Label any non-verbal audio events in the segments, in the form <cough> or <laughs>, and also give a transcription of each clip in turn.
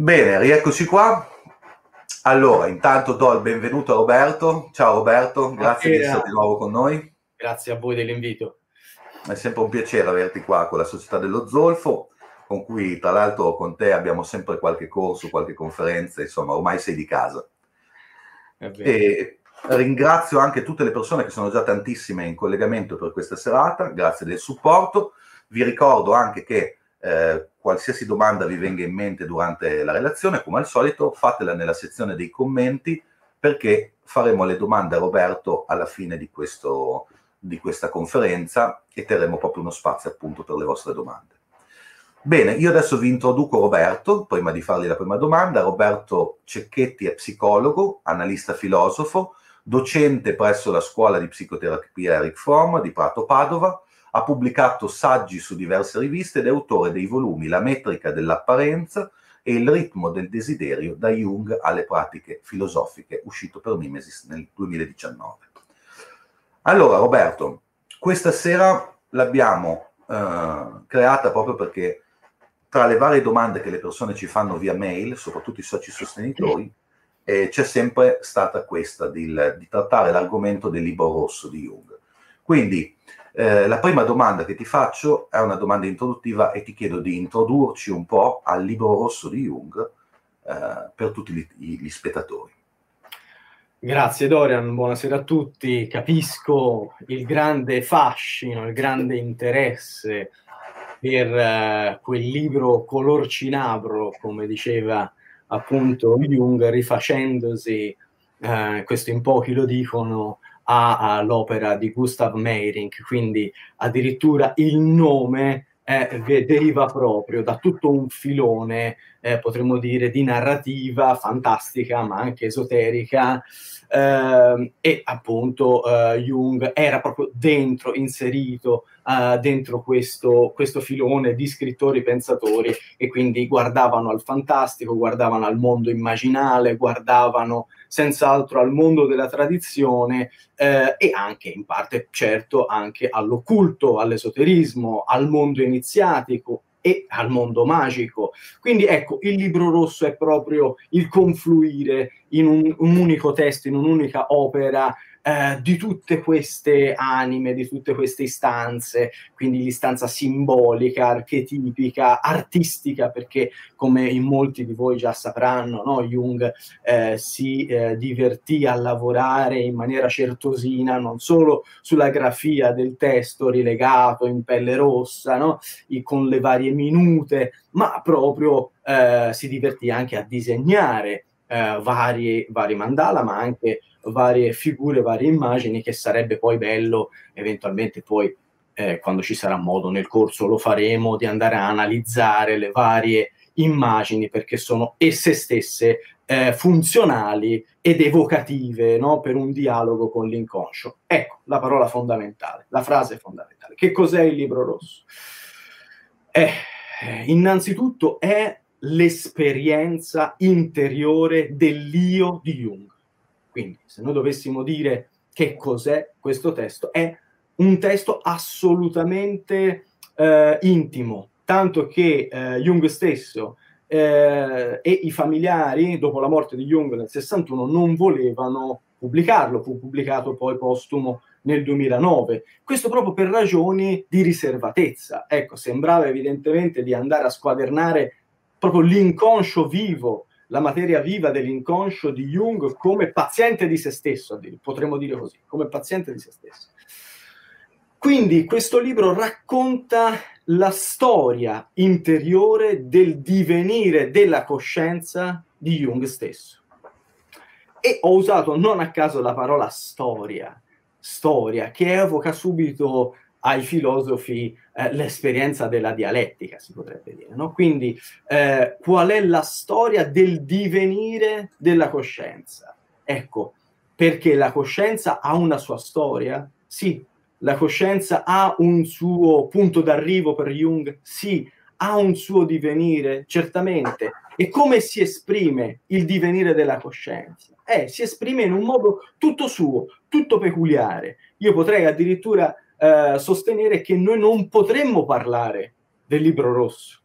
Bene, rieccoci qua. Allora, intanto do il benvenuto a Roberto. Ciao Roberto, grazie di essere di nuovo con noi. Grazie a voi dell'invito. È sempre un piacere averti qua con la Società dello Zolfo, con cui tra l'altro con te abbiamo sempre qualche corso, qualche conferenza, insomma ormai sei di casa. E ringrazio anche tutte le persone che sono già tantissime in collegamento per questa serata, grazie del supporto. Vi ricordo anche che eh, qualsiasi domanda vi venga in mente durante la relazione, come al solito, fatela nella sezione dei commenti perché faremo le domande a Roberto alla fine di, questo, di questa conferenza e terremo proprio uno spazio appunto per le vostre domande. Bene, io adesso vi introduco Roberto, prima di fargli la prima domanda. Roberto Cecchetti è psicologo, analista filosofo, docente presso la scuola di psicoterapia Eric Fromm di Prato Padova, ha pubblicato saggi su diverse riviste ed è autore dei volumi La metrica dell'apparenza e Il ritmo del desiderio da Jung alle pratiche filosofiche, uscito per Mimesis nel 2019. Allora, Roberto, questa sera l'abbiamo eh, creata proprio perché tra le varie domande che le persone ci fanno via mail, soprattutto i soci sostenitori, eh, c'è sempre stata questa di, di trattare l'argomento del libro rosso di Jung. Quindi eh, la prima domanda che ti faccio è una domanda introduttiva e ti chiedo di introdurci un po' al libro rosso di Jung eh, per tutti gli, gli, spettatori. Grazie Dorian, buonasera a tutti. Capisco il grande fascino, il grande interesse per eh, quel libro color cinabro, come diceva appunto Jung, rifacendosi, eh, questo in pochi lo dicono, all'opera di Gustav Meyrink, quindi addirittura il nome eh, deriva proprio da tutto un filone, eh, potremmo dire, di narrativa fantastica, ma anche esoterica, eh, e appunto eh, Jung era proprio dentro, inserito uh, dentro questo, questo filone di scrittori pensatori e quindi guardavano al fantastico, guardavano al mondo immaginale, guardavano senz'altro al mondo della tradizione eh, e anche in parte certo anche all'occulto, all'esoterismo, al mondo iniziatico e al mondo magico. Quindi ecco, il libro rosso è proprio il confluire in un, un unico testo, in un'unica opera eh, di tutte queste anime, di tutte queste istanze, quindi l'istanza simbolica, archetipica, artistica, perché come in molti di voi già sapranno, no? Jung eh, si eh, divertì a lavorare in maniera certosina non solo sulla grafia del testo rilegato in pelle rossa, no? Con le varie minute, ma proprio eh, si divertì anche a disegnare eh, vari, vari mandala, ma anche varie figure, varie immagini, che sarebbe poi bello eventualmente poi eh, quando ci sarà modo nel corso lo faremo di andare a analizzare le varie immagini perché sono esse stesse eh, funzionali ed evocative no? per un dialogo con l'inconscio. Ecco la parola fondamentale, la frase fondamentale. Che cos'è il libro rosso? Eh, innanzitutto è l'esperienza interiore dell'io di Jung. Quindi, se noi dovessimo dire che cos'è questo testo, è un testo assolutamente eh, intimo, tanto che eh, Jung stesso eh, e i familiari, dopo la morte di Jung nel 61, non volevano pubblicarlo, fu pubblicato poi postumo nel 2009. Questo proprio per ragioni di riservatezza. Ecco, sembrava evidentemente di andare a squadernare proprio l'inconscio vivo la materia viva dell'inconscio di Jung come paziente di se stesso, potremmo dire così, come paziente di se stesso. Quindi questo libro racconta la storia interiore del divenire della coscienza di Jung stesso. E ho usato non a caso la parola storia, storia che evoca subito ai filosofi eh, l'esperienza della dialettica, si potrebbe dire. No? Quindi, eh, qual è la storia del divenire della coscienza? Ecco, perché la coscienza ha una sua storia? Sì. La coscienza ha un suo punto d'arrivo per Jung? Sì. Ha un suo divenire? Certamente. E come si esprime il divenire della coscienza? Eh, si esprime in un modo tutto suo, tutto peculiare. Io potrei addirittura eh, sostenere che noi non potremmo parlare del libro rosso,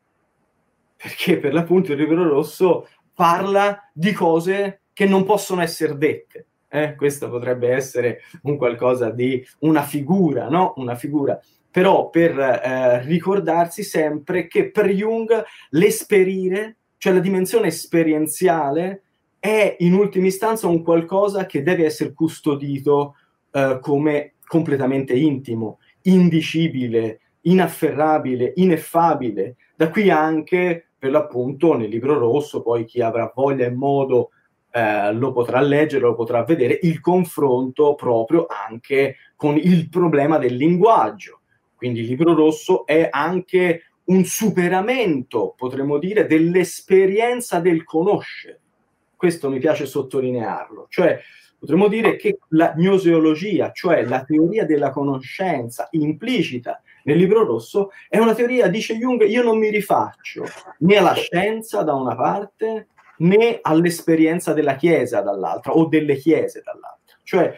perché per l'appunto il libro rosso parla di cose che non possono essere dette. Eh? Questo potrebbe essere un qualcosa di una figura, no? Una figura. Però per eh, ricordarsi sempre che per Jung l'esperire, cioè la dimensione esperienziale, è in ultima istanza un qualcosa che deve essere custodito eh, come completamente intimo, indicibile, inafferrabile, ineffabile. Da qui anche, per l'appunto, nel libro rosso, poi chi avrà voglia e modo eh, lo potrà leggere, lo potrà vedere, il confronto proprio anche con il problema del linguaggio. Quindi il libro rosso è anche un superamento, potremmo dire, dell'esperienza del conoscere. Questo mi piace sottolinearlo. Cioè, potremmo dire che la gnoseologia, cioè la teoria della conoscenza implicita nel libro rosso, è una teoria, dice Jung, io non mi rifaccio né alla scienza da una parte né all'esperienza della Chiesa dall'altra o delle Chiese dall'altra. Cioè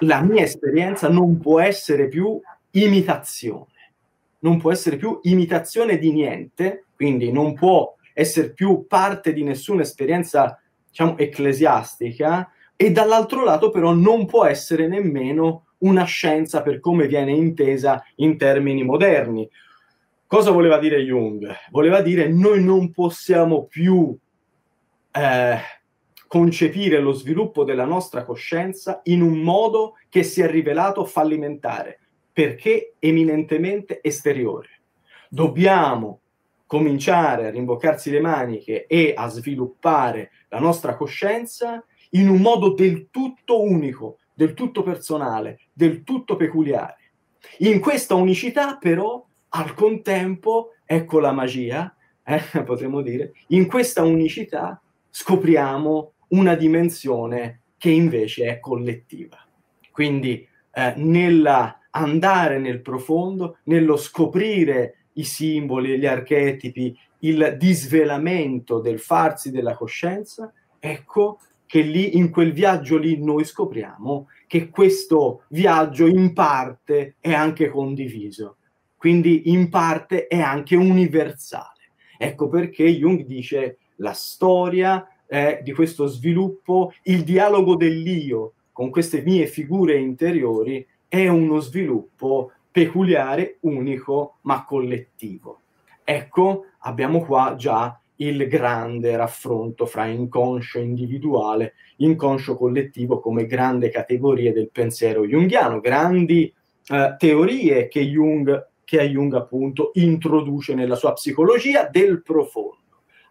la mia esperienza non può essere più imitazione, non può essere più imitazione di niente, quindi non può essere più parte di nessuna esperienza, diciamo, ecclesiastica, e dall'altro lato però non può essere nemmeno una scienza per come viene intesa in termini moderni. Cosa voleva dire Jung? Voleva dire noi non possiamo più eh, concepire lo sviluppo della nostra coscienza in un modo che si è rivelato fallimentare, perché eminentemente esteriore. Dobbiamo cominciare a rimboccarsi le maniche e a sviluppare la nostra coscienza in un modo del tutto unico, del tutto personale, del tutto peculiare. In questa unicità, però, al contempo, ecco la magia, eh, <laughs> potremmo dire, in questa unicità scopriamo una dimensione che invece è collettiva. Quindi eh, nell'andare nel profondo, nello scoprire i simboli, gli archetipi, il disvelamento del farsi della coscienza, ecco che lì, in quel viaggio lì, noi scopriamo che questo viaggio in parte è anche condiviso, quindi in parte è anche universale. Ecco perché Jung dice la storia eh, di questo sviluppo, il dialogo dell'io con queste mie figure interiori è uno sviluppo peculiare, unico, ma collettivo. Ecco, abbiamo qua già il grande raffronto fra inconscio individuale, inconscio collettivo come grande categorie del pensiero junghiano, grandi eh, teorie che Jung, che Jung appunto introduce nella sua psicologia del profondo.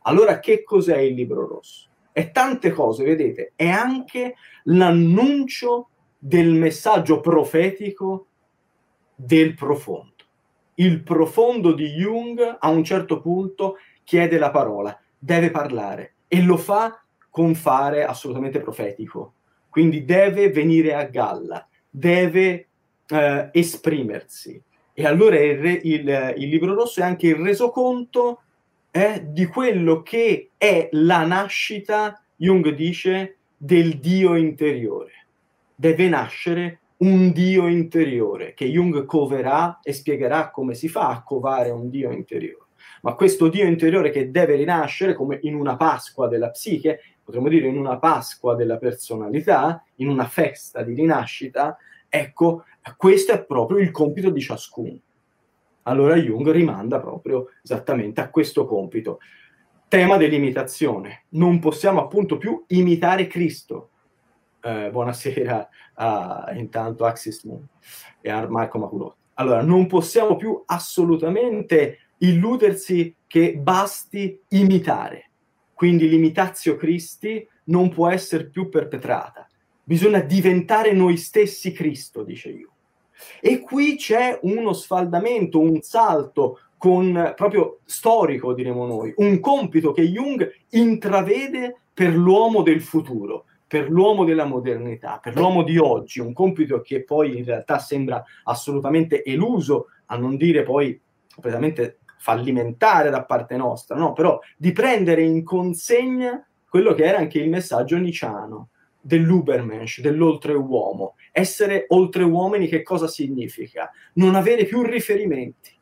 Allora che cos'è il libro rosso? È tante cose, vedete, è anche l'annuncio del messaggio profetico del profondo. Il profondo di Jung a un certo punto chiede la parola, deve parlare e lo fa con fare assolutamente profetico. Quindi deve venire a galla, deve eh, esprimersi. E allora il, re, il, il, libro rosso è anche il resoconto eh, di quello che è la nascita, Jung dice, del Dio interiore. Deve nascere un Dio interiore che Jung coverà e spiegherà come si fa a covare un Dio interiore ma questo Dio interiore che deve rinascere come in una Pasqua della psiche, potremmo dire in una Pasqua della personalità, in una festa di rinascita, ecco, questo è proprio il compito di ciascuno. Allora Jung rimanda proprio esattamente a questo compito. Tema dell'imitazione. Non possiamo appunto più imitare Cristo. Eh, buonasera a, intanto Axis Moon e a Marco Maculotti. Allora, non possiamo più assolutamente illudersi che basti imitare. Quindi l'imitatio Christi non può essere più perpetrata. Bisogna diventare noi stessi Cristo, dice io. E qui c'è uno sfaldamento, un salto con, proprio storico, diremo noi, un compito che Jung intravede per l'uomo del futuro, per l'uomo della modernità, per l'uomo di oggi, un compito che poi in realtà sembra assolutamente eluso, a non dire poi completamente fallimentare da parte nostra, no? però di prendere in consegna quello che era anche il messaggio niciano dell'Ubermensch, dell'oltreuomo. Essere oltreuomini che cosa significa? Non avere più riferimenti.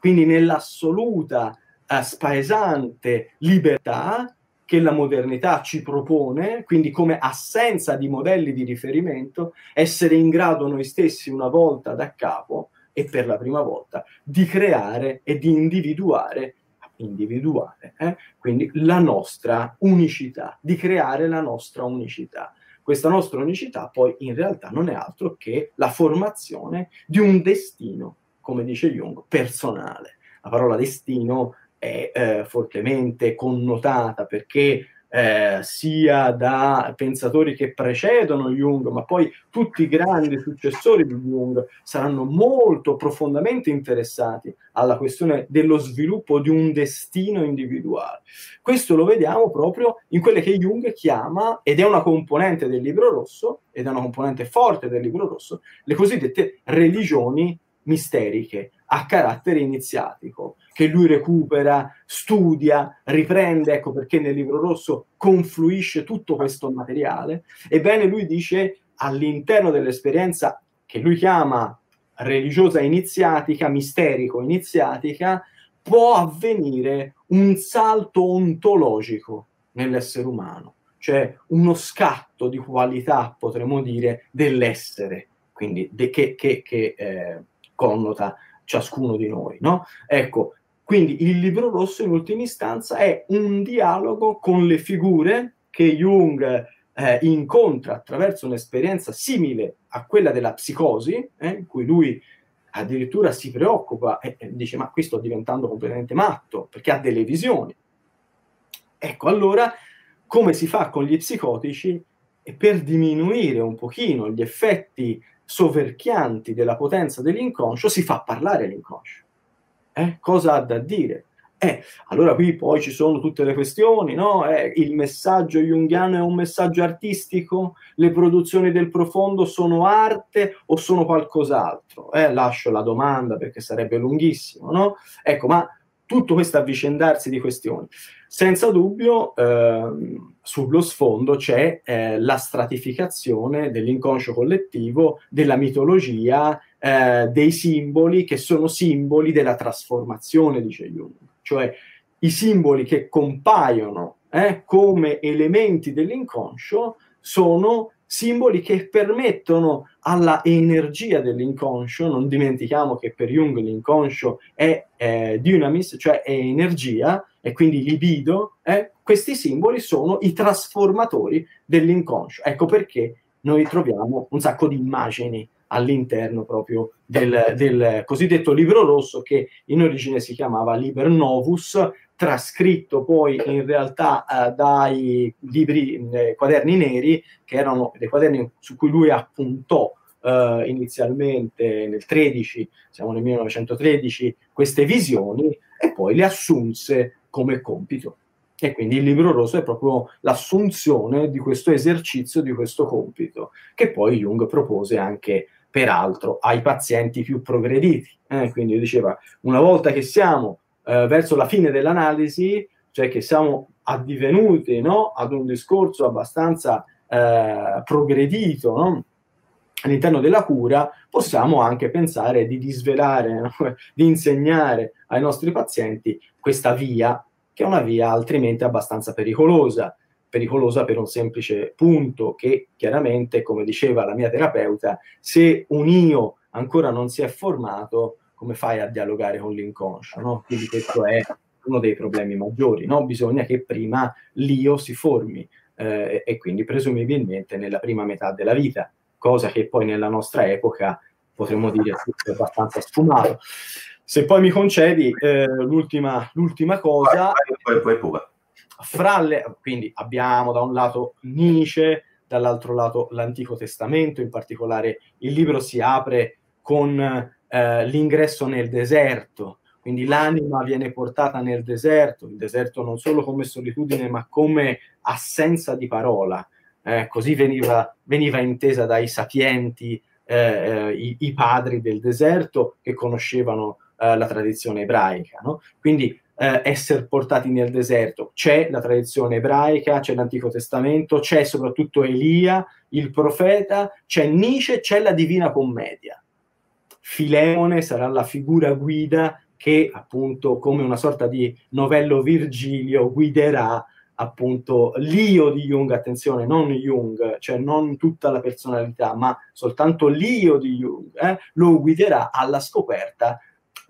Quindi nell'assoluta uh, spaesante libertà che la modernità ci propone, quindi come assenza di modelli di riferimento, essere in grado noi stessi una volta da capo e per la prima volta di creare e di individuare, individuare eh? quindi la nostra unicità, di creare la nostra unicità. Questa nostra unicità poi in realtà non è altro che la formazione di un destino, come dice Jung, personale. La parola destino è eh, fortemente connotata perché eh, sia da pensatori che precedono Jung, ma poi tutti i grandi successori di Jung saranno molto profondamente interessati alla questione dello sviluppo di un destino individuale. Questo lo vediamo proprio in quelle che Jung chiama, ed è una componente del libro rosso, ed è una componente forte del libro rosso, le cosiddette religioni misteriche a carattere iniziatico, che lui recupera, studia, riprende, ecco perché nel libro rosso confluisce tutto questo materiale. Ebbene, lui dice all'interno dell'esperienza che lui chiama religiosa iniziatica, misterico iniziatica, può avvenire un salto ontologico nell'essere umano, cioè uno scatto di qualità, potremmo dire, dell'essere, quindi de- che, che, che eh, connota ciascuno di noi, no? Ecco, quindi il libro rosso in ultima istanza è un dialogo con le figure che Jung eh, incontra attraverso un'esperienza simile a quella della psicosi, eh, in cui lui addirittura si preoccupa e, e dice ma qui sto diventando completamente matto perché ha delle visioni. Ecco, allora come si fa con gli psicotici? Per diminuire un pochino gli effetti soverchianti della potenza dell'inconscio, si fa parlare l'inconscio. Eh? Cosa ha da dire? Eh, allora qui poi ci sono tutte le questioni, no? Eh, il messaggio junghiano è un messaggio artistico? Le produzioni del profondo sono arte o sono qualcos'altro? Eh, lascio la domanda perché sarebbe lunghissimo, no? Ecco, ma tutto questo avvicendarsi di questioni. Senza dubbio, eh, sullo sfondo c'è eh, la stratificazione dell'inconscio collettivo, della mitologia, eh, dei simboli che sono simboli della trasformazione, dice Jung. Cioè i simboli che compaiono eh, come elementi dell'inconscio sono simboli che permettono alla energia dell'inconscio, non dimentichiamo che per Jung l'inconscio è eh, dynamis, cioè è energia, e quindi libido, eh, questi simboli sono i trasformatori dell'inconscio. Ecco perché noi troviamo un sacco di immagini all'interno proprio del, del, cosiddetto libro rosso che in origine si chiamava Liber Novus, trascritto poi in realtà eh, dai libri, eh, quaderni neri, che erano dei quaderni su cui lui appuntò eh, inizialmente nel 13, siamo nel 1913, queste visioni e poi le assunse come compito. E quindi il libro rosso è proprio l'assunzione di questo esercizio, di questo compito, che poi Jung propose anche peraltro ai pazienti più progrediti. Eh, quindi diceva, una volta che siamo eh, verso la fine dell'analisi, cioè che siamo addivenuti no, ad un discorso abbastanza eh, progredito no, all'interno della cura, possiamo anche pensare di disvelare, no, <laughs> di insegnare ai nostri pazienti questa via, che è una via altrimenti abbastanza pericolosa pericolosa per un semplice punto che chiaramente, come diceva la mia terapeuta, se un io ancora non si è formato, come fai a dialogare con l'inconscio? No? Quindi questo è uno dei problemi maggiori, no? bisogna che prima l'io si formi eh, e quindi presumibilmente nella prima metà della vita, cosa che poi nella nostra epoca potremmo dire è abbastanza sfumato. Se poi mi concedi eh, l'ultima, l'ultima cosa... Poi, poi, poi, fra le, quindi abbiamo da un lato Nietzsche, dall'altro lato l'Antico Testamento, in particolare il libro si apre con eh, l'ingresso nel deserto, quindi l'anima viene portata nel deserto, il deserto non solo come solitudine ma come assenza di parola, eh, così veniva, veniva, intesa dai sapienti eh, eh i, i, padri del deserto che conoscevano eh, la tradizione ebraica. No? Quindi eh, essere portati nel deserto. C'è la tradizione ebraica, c'è l'Antico Testamento, c'è soprattutto Elia, il profeta, c'è Nietzsche, c'è la Divina Commedia. Filemone sarà la figura guida che appunto come una sorta di novello Virgilio guiderà appunto l'io di Jung, attenzione, non Jung, cioè non tutta la personalità, ma soltanto l'io di Jung, eh, lo guiderà alla scoperta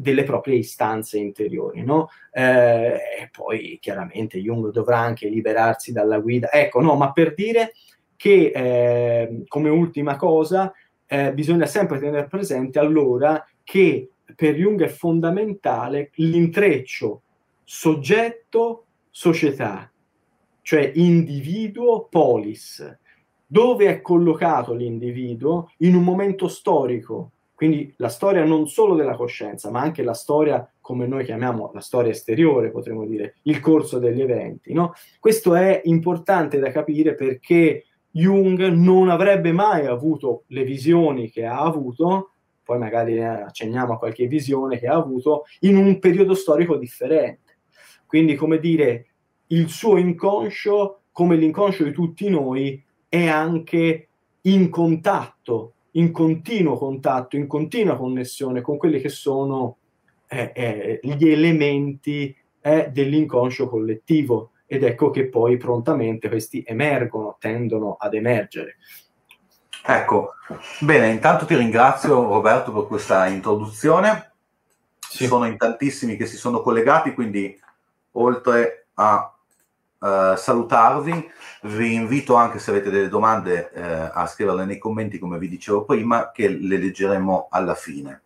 delle proprie istanze interiori, no? Eh, e poi chiaramente Jung dovrà anche liberarsi dalla guida. Ecco, no, ma per dire che eh, come ultima cosa eh, bisogna sempre tenere presente allora che per Jung è fondamentale l'intreccio soggetto-società, cioè individuo-polis. Dove è collocato l'individuo? In un momento storico, quindi la storia non solo della coscienza, ma anche la storia, come noi chiamiamo la storia esteriore, potremmo dire, il corso degli eventi. No? Questo è importante da capire perché Jung non avrebbe mai avuto le visioni che ha avuto, poi magari accenniamo a qualche visione che ha avuto, in un periodo storico differente. Quindi, come dire, il suo inconscio, come l'inconscio di tutti noi, è anche in contatto, in continuo contatto, in continua connessione con quelli che sono eh, eh, gli elementi eh, dell'inconscio collettivo. Ed ecco che poi prontamente questi emergono, tendono ad emergere. Ecco, bene, intanto ti ringrazio Roberto per questa introduzione. Ci sono in tantissimi che si sono collegati, quindi oltre a uh, salutarvi, vi invito anche se avete delle domande uh, a scriverle nei commenti, come vi dicevo prima, che le leggeremo alla fine.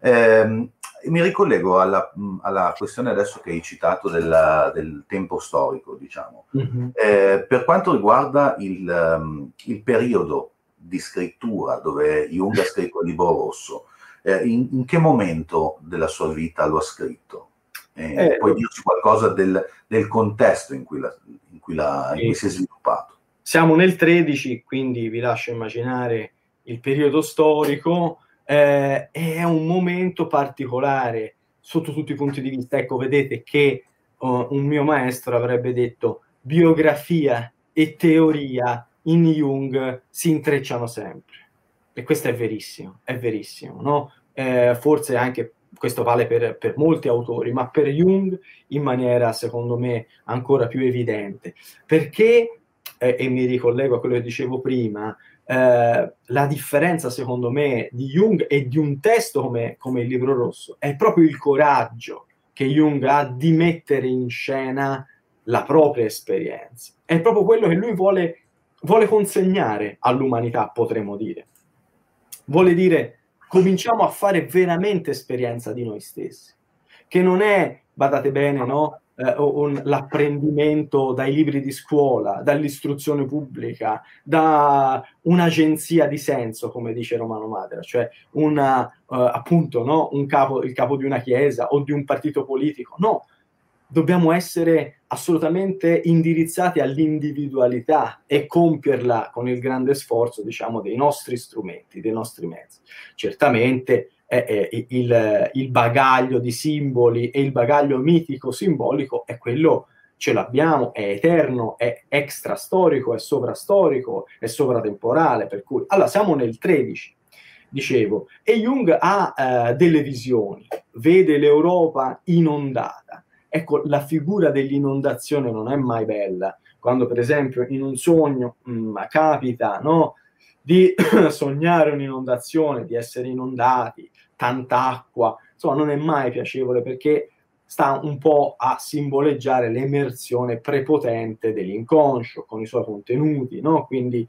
Eh, mi ricollego alla, alla, questione adesso che hai citato della, del tempo storico, diciamo. Mm-hmm. Eh, per quanto riguarda il, um, il, periodo di scrittura dove Jung ha scritto il libro rosso, eh, in, in, che momento della sua vita lo ha scritto? Eh, eh, puoi dirci qualcosa del, del contesto in cui, la, in, cui la, in cui si è sviluppato? Siamo nel 13, quindi vi lascio immaginare il periodo storico. Eh, è un momento particolare sotto tutti i punti di vista. Ecco, vedete che uh, un mio maestro avrebbe detto biografia e teoria in Jung si intrecciano sempre. E questo è verissimo, è verissimo, no? Eh, forse anche questo vale per, per, molti autori, ma per Jung in maniera, secondo me, ancora più evidente. Perché, eh, e mi ricollego a quello che dicevo prima, eh, la differenza, secondo me, di Jung e di un testo come, come il Libro Rosso è proprio il coraggio che Jung ha di mettere in scena la propria esperienza. È proprio quello che lui vuole, vuole consegnare all'umanità, potremmo dire. Vuole dire cominciamo a fare veramente esperienza di noi stessi, che non è, badate bene, no? Eh, un, l'apprendimento dai libri di scuola, dall'istruzione pubblica, da un'agenzia di senso, come dice Romano Madera, cioè una, uh, appunto no? un capo, il capo di una chiesa o di un partito politico. No, dobbiamo essere assolutamente indirizzati all'individualità e compierla con il grande sforzo, diciamo, dei nostri strumenti, dei nostri mezzi. Certamente eh, eh, il, il, bagaglio di simboli e il bagaglio mitico simbolico è quello ce l'abbiamo, è eterno, è extrastorico, è sovrastorico, è sovratemporale, per cui allora siamo nel 13 dicevo, e Jung ha eh, delle visioni, vede l'Europa inondata, Ecco, la figura dell'inondazione non è mai bella. Quando, per esempio, in un sogno mh, mm, capita no, di <coughs> sognare un'inondazione, di essere inondati, tanta acqua, insomma, non è mai piacevole perché sta un po' a simboleggiare l'emersione prepotente dell'inconscio con i suoi contenuti, no? Quindi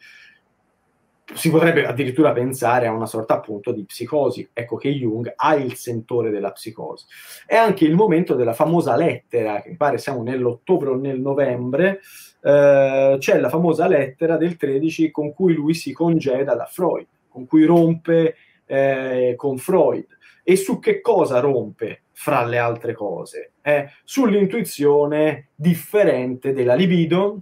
si potrebbe addirittura pensare a una sorta appunto di psicosi. Ecco che Jung ha il sentore della psicosi. È anche il momento della famosa lettera, che pare siamo nell'ottobre o nel novembre, eh, c'è la famosa lettera del 13 con cui lui si congeda da Freud, con cui rompe eh, con Freud. E su che cosa rompe, fra le altre cose? Eh, sull'intuizione differente della libido,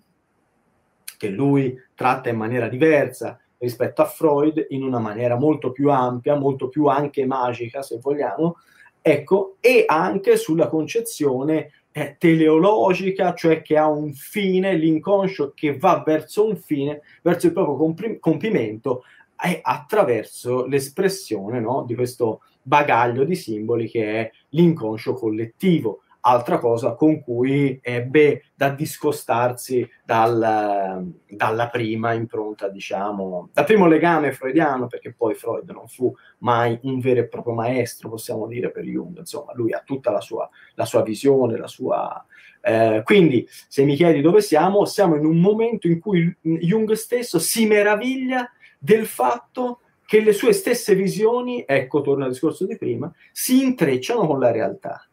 che lui tratta in maniera diversa, rispetto a Freud in una maniera molto più ampia, molto più anche magica, se vogliamo, ecco, e anche sulla concezione eh, teleologica, cioè che ha un fine, l'inconscio che va verso un fine, verso il proprio compri- compimento, e attraverso l'espressione no, di questo bagaglio di simboli che è l'inconscio collettivo altra cosa con cui ebbe da discostarsi dal, dalla prima impronta, diciamo, dal primo legame freudiano, perché poi Freud non fu mai un vero e proprio maestro, possiamo dire, per Jung, insomma, lui ha tutta la sua, la sua visione, la sua... Eh, quindi, se mi chiedi dove siamo, siamo in un momento in cui Jung stesso si meraviglia del fatto che le sue stesse visioni, ecco, torna al discorso di prima, si intrecciano con la realtà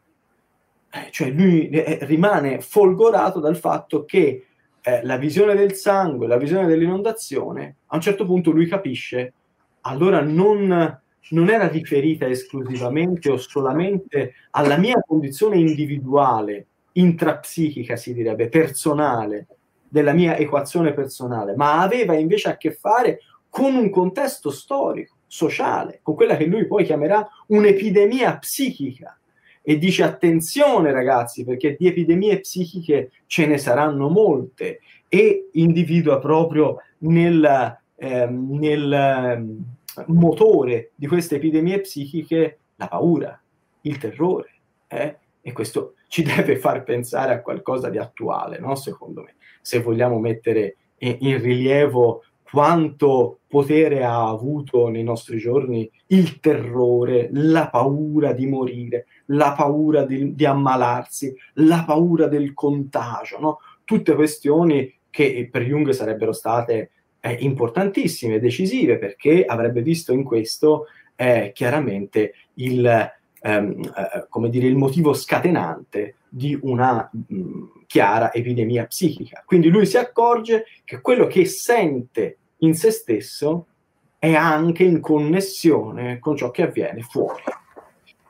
cioè lui eh, rimane folgorato dal fatto che eh, la visione del sangue, la visione dell'inondazione, a un certo punto lui capisce, allora non, non era riferita esclusivamente o solamente alla mia condizione individuale, intrapsichica si direbbe, personale, della mia equazione personale, ma aveva invece a che fare con un contesto storico, sociale, con quella che lui poi chiamerà un'epidemia psichica e dice attenzione ragazzi perché di epidemie psichiche ce ne saranno molte e individua proprio nel, eh, nel ehm, motore di queste epidemie psichiche la paura, il terrore eh? e questo ci deve far pensare a qualcosa di attuale, no? secondo me, se vogliamo mettere in, in rilievo quanto potere ha avuto nei nostri giorni il terrore, la paura di morire, la paura di, di ammalarsi, la paura del contagio, no? tutte questioni che per Jung sarebbero state eh, importantissime, decisive, perché avrebbe visto in questo eh, chiaramente il, ehm, eh, dire, il motivo scatenante di una mh, chiara epidemia psichica. Quindi lui si accorge che quello che sente in se stesso è anche in connessione con ciò che avviene fuori.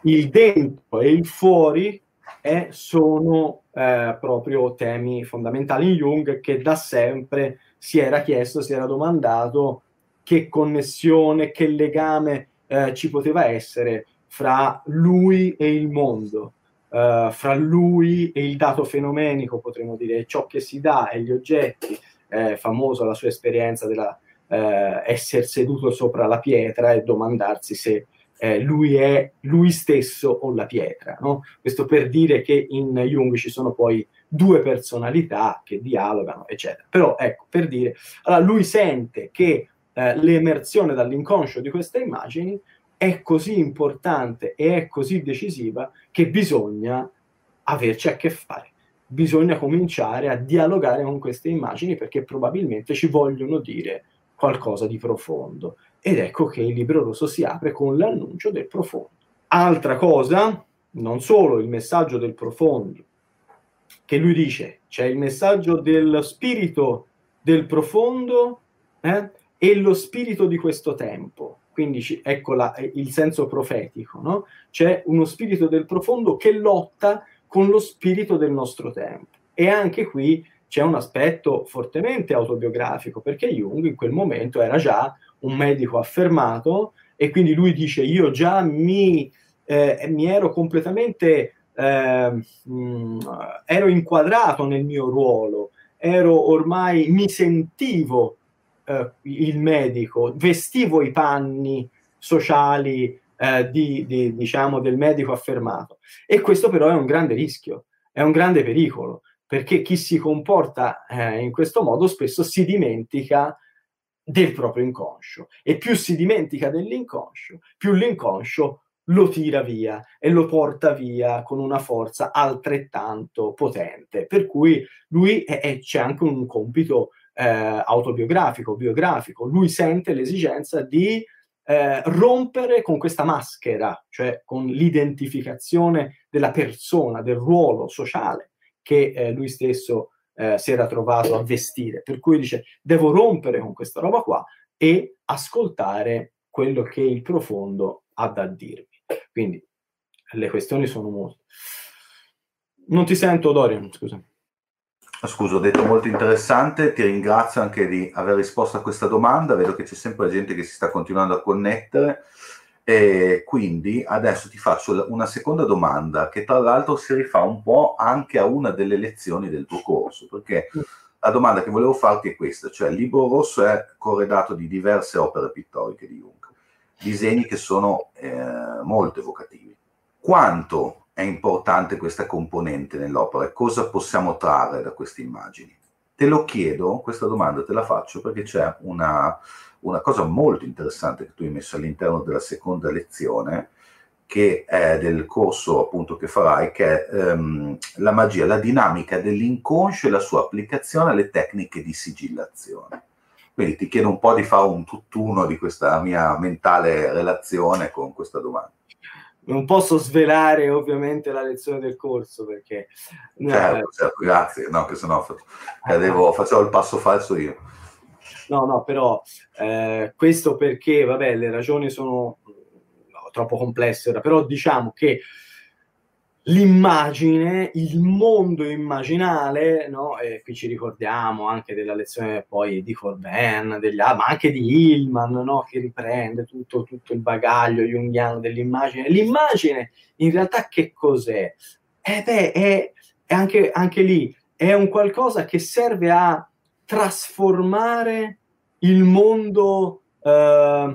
Il dentro e il fuori eh, sono eh, proprio temi fondamentali. In Jung che da sempre si era chiesto, si era domandato che connessione, che legame eh, ci poteva essere fra lui e il mondo, uh, fra lui e il dato fenomenico, potremmo dire, ciò che si dà e gli oggetti, eh, famosa la sua esperienza della eh, essere seduto sopra la pietra e domandarsi se eh, lui è lui stesso o la pietra. No? Questo per dire che in Jung ci sono poi due personalità che dialogano, eccetera. Però ecco, per dire, allora lui sente che eh, l'emersione dall'inconscio di queste immagini è così importante e è così decisiva che bisogna averci a che fare. Bisogna cominciare a dialogare con queste immagini perché probabilmente ci vogliono dire qualcosa di profondo. Ed ecco che il libro rosso si apre con l'annuncio del profondo. Altra cosa, non solo il messaggio del profondo, che lui dice, c'è il messaggio dello spirito del profondo eh, e lo spirito di questo tempo. Quindi ecco la, il senso profetico, no? C'è uno spirito del profondo che lotta con lo spirito del nostro tempo. E anche qui c'è un aspetto fortemente autobiografico, perché Jung in quel momento era già un medico affermato e quindi lui dice io già mi, eh, mi ero completamente eh, mh, ero inquadrato nel mio ruolo ero ormai mi sentivo eh, il medico vestivo i panni sociali eh, di, di, diciamo del medico affermato e questo però è un grande rischio è un grande pericolo perché chi si comporta eh, in questo modo spesso si dimentica del proprio inconscio e più si dimentica dell'inconscio, più l'inconscio lo tira via e lo porta via con una forza altrettanto potente. Per cui lui è, è, c'è anche un compito eh, autobiografico, biografico. Lui sente l'esigenza di eh, rompere con questa maschera, cioè con l'identificazione della persona, del ruolo sociale che eh, lui stesso eh, si era trovato a vestire. Per cui dice, devo rompere con questa roba qua e ascoltare quello che il profondo ha da dirmi. Quindi le questioni sono molte. Non ti sento, Dorian, scusa. Scusa, ho detto molto interessante, ti ringrazio anche di aver risposto a questa domanda, vedo che c'è sempre gente che si sta continuando a connettere. E quindi adesso ti faccio una seconda domanda che tra l'altro si rifà un po' anche a una delle lezioni del tuo corso, perché la domanda che volevo farti è questa, cioè il libro rosso è corredato di diverse opere pittoriche di Jung. disegni che sono eh, molto evocativi. Quanto è importante questa componente nell'opera e cosa possiamo trarre da queste immagini? Te lo chiedo, questa domanda te la faccio perché c'è una, una cosa molto interessante che tu hai messo all'interno della seconda lezione, che è del corso appunto che farai, che è um, la magia, la dinamica dell'inconscio e la sua applicazione alle tecniche di sigillazione. Quindi ti chiedo un po' di fare un tutt'uno di questa mia mentale relazione con questa domanda. Non posso svelare ovviamente la lezione del corso perché... Certo, certo grazie, no, che sennò cadevo, facevo il passo falso io. No, no, però eh, questo perché, vabbè, le ragioni sono troppo complesse ora, però diciamo che l'immagine, il mondo immaginale, no? e qui ci ricordiamo anche della lezione poi di Corbin, degli, ma anche di Hillman, no? che riprende tutto, tutto, il bagaglio junghiano dell'immagine. L'immagine in realtà che cos'è? Eh beh, è, è anche, anche lì, è un qualcosa che serve a trasformare il mondo, eh,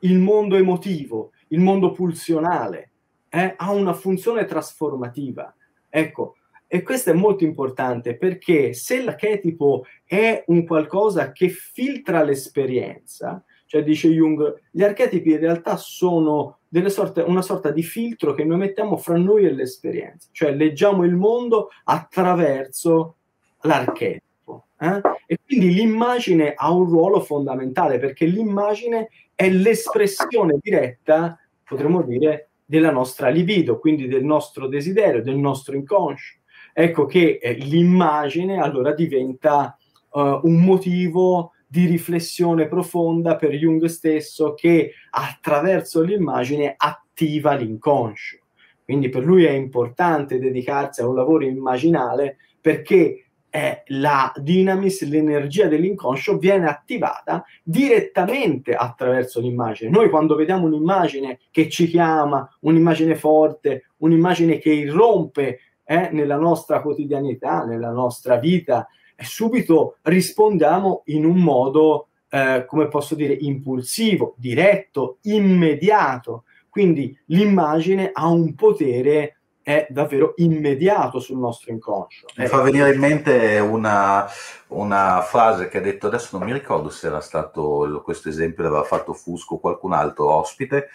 il mondo emotivo, il mondo pulsionale, eh, ha una funzione trasformativa. Ecco, e questo è molto importante perché se l'archetipo è un qualcosa che filtra l'esperienza, cioè dice Jung, gli archetipi in realtà sono sorte, una sorta di filtro che noi mettiamo fra noi e l'esperienza, cioè leggiamo il mondo attraverso l'archetipo. Eh? E quindi l'immagine ha un ruolo fondamentale perché l'immagine è l'espressione diretta potremmo dire, della nostra libido, quindi del nostro desiderio, del nostro inconscio. Ecco che eh, l'immagine allora diventa uh, un motivo di riflessione profonda per Jung stesso che attraverso l'immagine attiva l'inconscio. Quindi per lui è importante dedicarsi a un lavoro immaginale perché è la dynamis, l'energia dell'inconscio viene attivata direttamente attraverso l'immagine. Noi quando vediamo un'immagine che ci chiama, un'immagine forte, un'immagine che irrompe eh, nella nostra quotidianità, nella nostra vita, eh, subito rispondiamo in un modo, eh, come posso dire, impulsivo, diretto, immediato. Quindi l'immagine ha un potere è davvero immediato sul nostro inconscio. Mi fa venire in mente una, una, frase che ha detto, adesso non mi ricordo se era stato questo esempio, l'aveva fatto Fusco o qualcun altro ospite,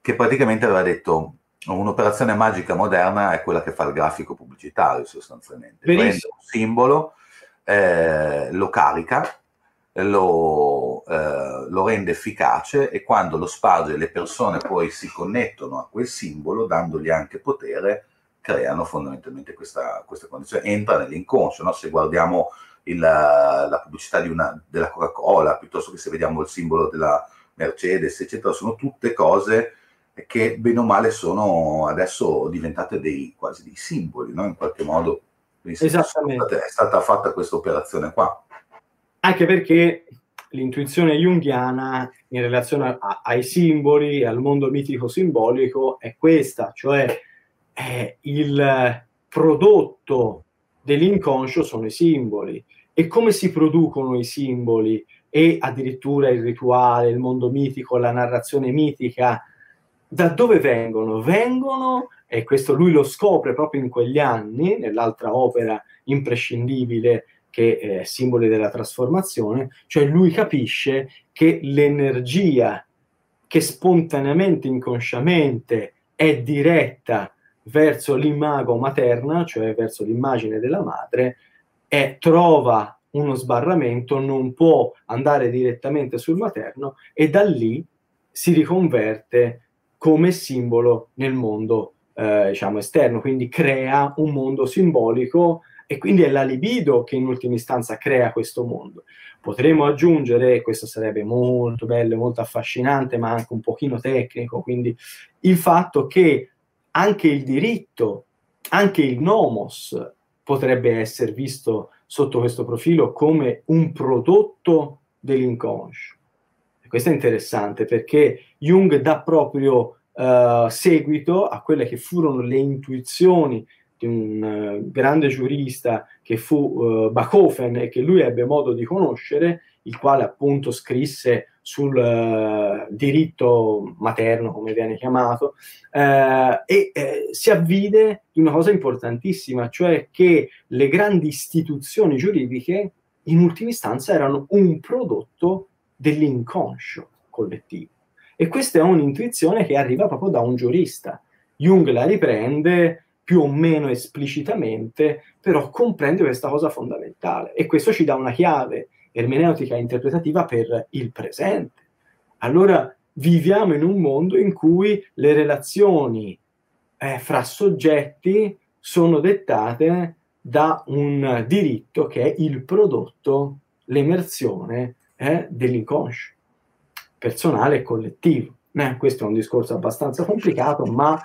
che praticamente aveva detto un'operazione magica moderna è quella che fa il grafico pubblicitario sostanzialmente. Benissimo. Prende un simbolo, eh, lo carica, lo, eh, lo, rende efficace e quando lo sparge le persone poi si connettono a quel simbolo, dandogli anche potere, creano fondamentalmente questa, questa condizione. Entra nell'inconscio, no? se guardiamo il, la pubblicità una, della Coca-Cola, piuttosto che se vediamo il simbolo della Mercedes, eccetera, sono tutte cose che bene o male sono adesso diventate dei, quasi dei simboli, no? in qualche modo. Esattamente. È stata fatta questa operazione qua anche perché l'intuizione junghiana in relazione a, ai simboli, al mondo mitico simbolico, è questa, cioè è il prodotto dell'inconscio sono i simboli. E come si producono i simboli e addirittura il rituale, il mondo mitico, la narrazione mitica, da dove vengono? Vengono, e questo lui lo scopre proprio in quegli anni, nell'altra opera imprescindibile che è simboli della trasformazione, cioè lui capisce che l'energia che spontaneamente, inconsciamente è diretta verso l'imago materna, cioè verso l'immagine della madre, e trova uno sbarramento, non può andare direttamente sul materno e da lì si riconverte come simbolo nel mondo eh, diciamo esterno, quindi crea un mondo simbolico e quindi è la libido che in ultima istanza crea questo mondo. Potremmo aggiungere, questo sarebbe molto bello, molto affascinante, ma anche un pochino tecnico, quindi il fatto che anche il diritto, anche il nomos potrebbe essere visto sotto questo profilo come un prodotto dell'inconscio. E questo è interessante perché Jung dà proprio uh, seguito a quelle che furono le intuizioni di un uh, grande giurista che fu uh, Bachofen e che lui ebbe modo di conoscere, il quale appunto scrisse sul uh, diritto materno, come viene chiamato, uh, e uh, si avvide di una cosa importantissima, cioè che le grandi istituzioni giuridiche in ultima istanza erano un prodotto dell'inconscio collettivo. E questa è un'intuizione che arriva proprio da un giurista. Jung la riprende più o meno esplicitamente, però comprende questa cosa fondamentale e questo ci dà una chiave ermeneutica interpretativa per il presente. Allora viviamo in un mondo in cui le relazioni eh, fra soggetti sono dettate da un diritto che è il prodotto, l'emersione eh, dell'inconscio personale e collettivo. Eh, questo è un discorso abbastanza complicato, ma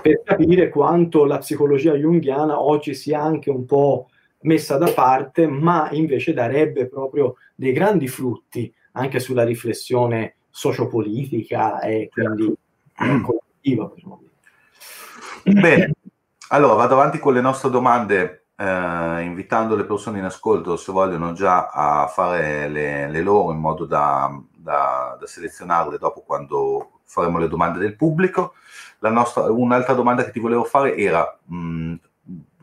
per capire quanto la psicologia junghiana oggi sia anche un po' messa da parte, ma invece darebbe proprio dei grandi frutti anche sulla riflessione sociopolitica e quindi certo. <clears throat> collettiva per. Bene, allora vado avanti con le nostre domande, eh, invitando le persone in ascolto, se vogliono già, a fare le, le loro in modo da, da, da, selezionarle dopo quando faremo le domande del pubblico. Nostra, un'altra domanda che ti volevo fare era mh,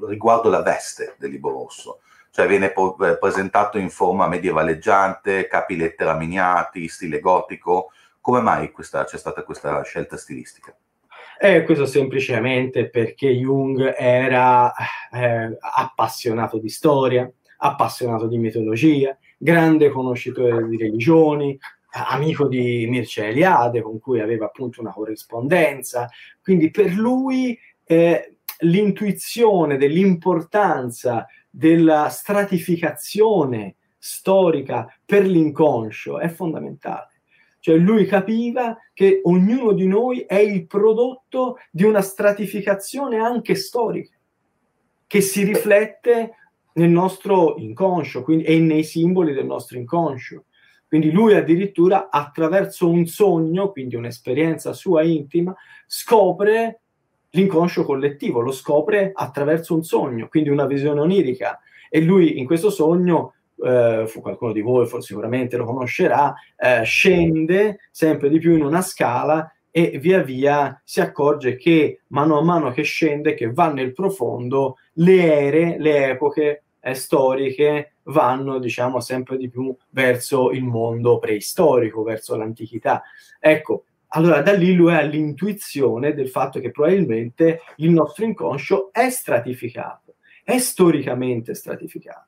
riguardo la veste del libro rosso. Cioè viene eh, presentato in forma medievaleggiante, capi lettera miniati, stile gotico. Come mai questa, c'è stata questa scelta stilistica? Eh, questo semplicemente perché Jung era eh, appassionato di storia, appassionato di mitologia, grande conoscitore di religioni, amico di Mircea Eliade, con cui aveva appunto una corrispondenza. Quindi per lui eh, l'intuizione dell'importanza della stratificazione storica per l'inconscio è fondamentale. Cioè lui capiva che ognuno di noi è il prodotto di una stratificazione anche storica, che si riflette nel nostro inconscio quindi, e nei simboli del nostro inconscio. Quindi lui addirittura attraverso un sogno, quindi un'esperienza sua intima, scopre l'inconscio collettivo, lo scopre attraverso un sogno, quindi una visione onirica. E lui in questo sogno, eh, qualcuno di voi sicuramente lo conoscerà, eh, scende sempre di più in una scala e via via si accorge che mano a mano che scende, che va nel profondo, le ere, le epoche eh, storiche vanno, diciamo, sempre di più verso il mondo preistorico, verso l'antichità. Ecco, allora da lì lui ha l'intuizione del fatto che probabilmente il nostro inconscio è stratificato, è storicamente stratificato.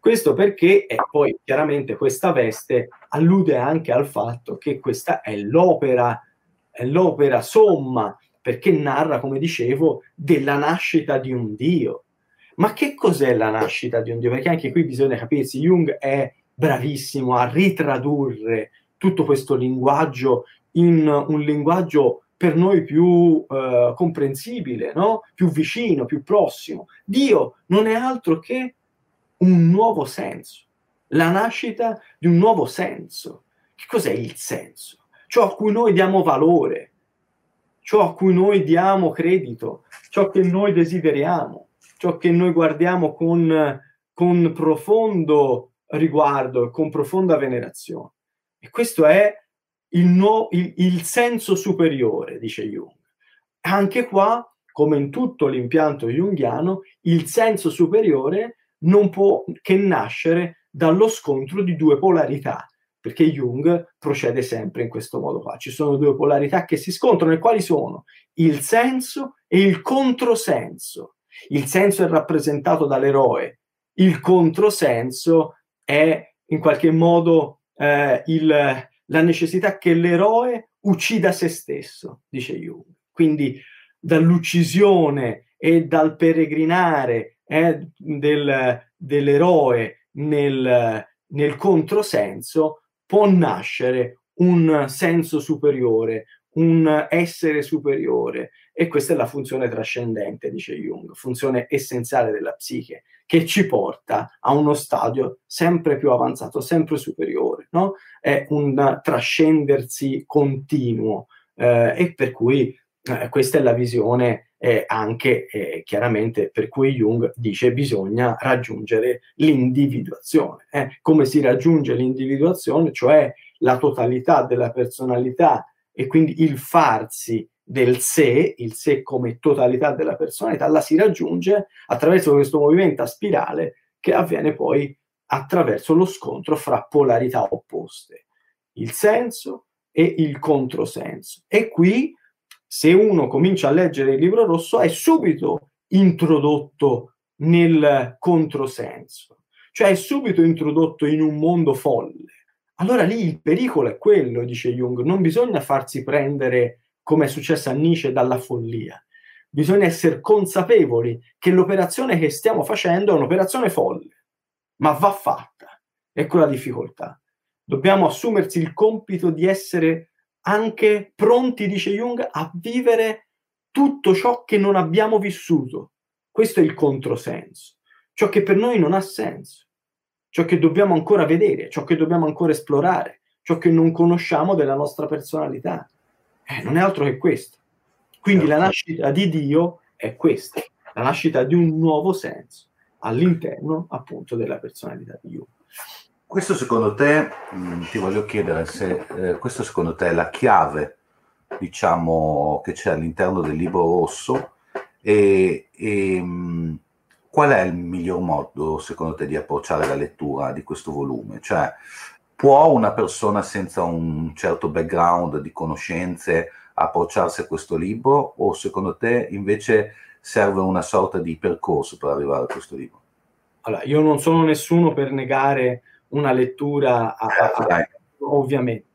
Questo perché, e poi chiaramente questa veste allude anche al fatto che questa è l'opera, è l'opera somma, perché narra, come dicevo, della nascita di un Dio. Ma che cos'è la nascita di un Dio? Perché anche qui bisogna capirsi, Jung è bravissimo a ritradurre tutto questo linguaggio in un linguaggio per noi più eh, comprensibile, no? più vicino, più prossimo. Dio non è altro che un nuovo senso, la nascita di un nuovo senso. Che cos'è il senso? Ciò a cui noi diamo valore, ciò a cui noi diamo credito, ciò che noi desideriamo, ciò che noi guardiamo con, con profondo riguardo e con profonda venerazione. E questo è il, no, il, il senso superiore, dice Jung. Anche qua, come in tutto l'impianto junghiano, il senso superiore non può che nascere dallo scontro di due polarità, perché Jung procede sempre in questo modo qua. Ci sono due polarità che si scontrano e quali sono? Il senso e il controsenso. Il senso è rappresentato dall'eroe, il controsenso è in qualche modo eh, il, la necessità che l'eroe uccida se stesso, dice Jung. Quindi dall'uccisione e dal peregrinare eh, del, dell'eroe nel, nel controsenso può nascere un senso superiore, un essere superiore e questa è la funzione trascendente, dice Jung, funzione essenziale della psiche, che ci porta a uno stadio sempre più avanzato, sempre superiore, no? È un trascendersi continuo eh, e per cui eh, questa è la visione eh, anche chiaramente per cui Jung dice bisogna raggiungere l'individuazione. Eh. Come si raggiunge l'individuazione? Cioè la totalità della personalità e quindi il farsi del sé, il sé come totalità della personalità, la si raggiunge attraverso questo movimento a spirale che avviene poi attraverso lo scontro fra polarità opposte, il senso e il controsenso. E qui, se uno comincia a leggere il libro rosso, è subito introdotto nel controsenso, cioè è subito introdotto in un mondo folle. Allora lì il pericolo è quello, dice Jung, non bisogna farsi prendere, come è successo a Nietzsche, dalla follia. Bisogna essere consapevoli che l'operazione che stiamo facendo è un'operazione folle, ma va fatta. Ecco la difficoltà. Dobbiamo assumersi il compito di essere anche pronti, dice Jung, a vivere tutto ciò che non abbiamo vissuto. Questo è il controsenso, ciò che per noi non ha senso, ciò che dobbiamo ancora vedere, ciò che dobbiamo ancora esplorare, ciò che non conosciamo della nostra personalità. Eh, non è altro che questo. Quindi la certo. nascita di Dio è questa, la nascita di un nuovo senso all'interno appunto della personalità di Jung. Questo secondo te, mh, mm, ti voglio chiedere se eh, questo secondo te è la chiave, diciamo, che c'è all'interno del libro rosso e, e mh, mm, qual è il miglior modo secondo te di approcciare la lettura di questo volume? Cioè, può una persona senza un certo background di conoscenze approcciarsi a questo libro o secondo te invece serve una sorta di percorso per arrivare a questo libro? Allora, io non sono nessuno per negare una lettura, a, a, a, ovviamente.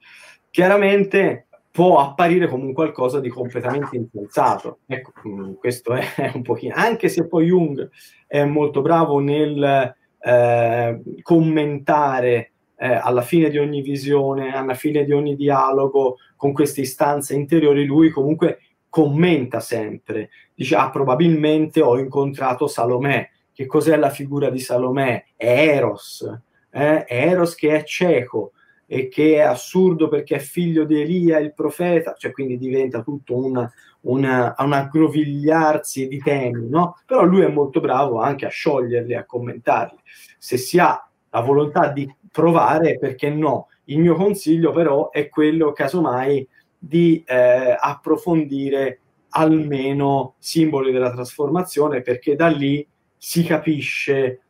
Chiaramente può apparire come un qualcosa di completamente insensato. Ecco, mm, questo è <laughs> un pochino, anche se poi Jung è molto bravo nel eh, commentare eh, alla fine di ogni visione, alla fine di ogni dialogo con queste istanze interiori, lui comunque commenta sempre, dice, ah, probabilmente ho incontrato Salomè. Che cos'è la figura di Salomè? È Eros, eh, Eros che è cieco e che è assurdo perché è figlio di Elia, il profeta, cioè quindi diventa tutto una, una, un aggrovigliarsi di temi, no? Però lui è molto bravo anche a scioglierli, a commentarli. Se si ha la volontà di provare, perché no? Il mio consiglio però è quello, casomai, di eh, approfondire almeno simboli della trasformazione, perché da lì si capisce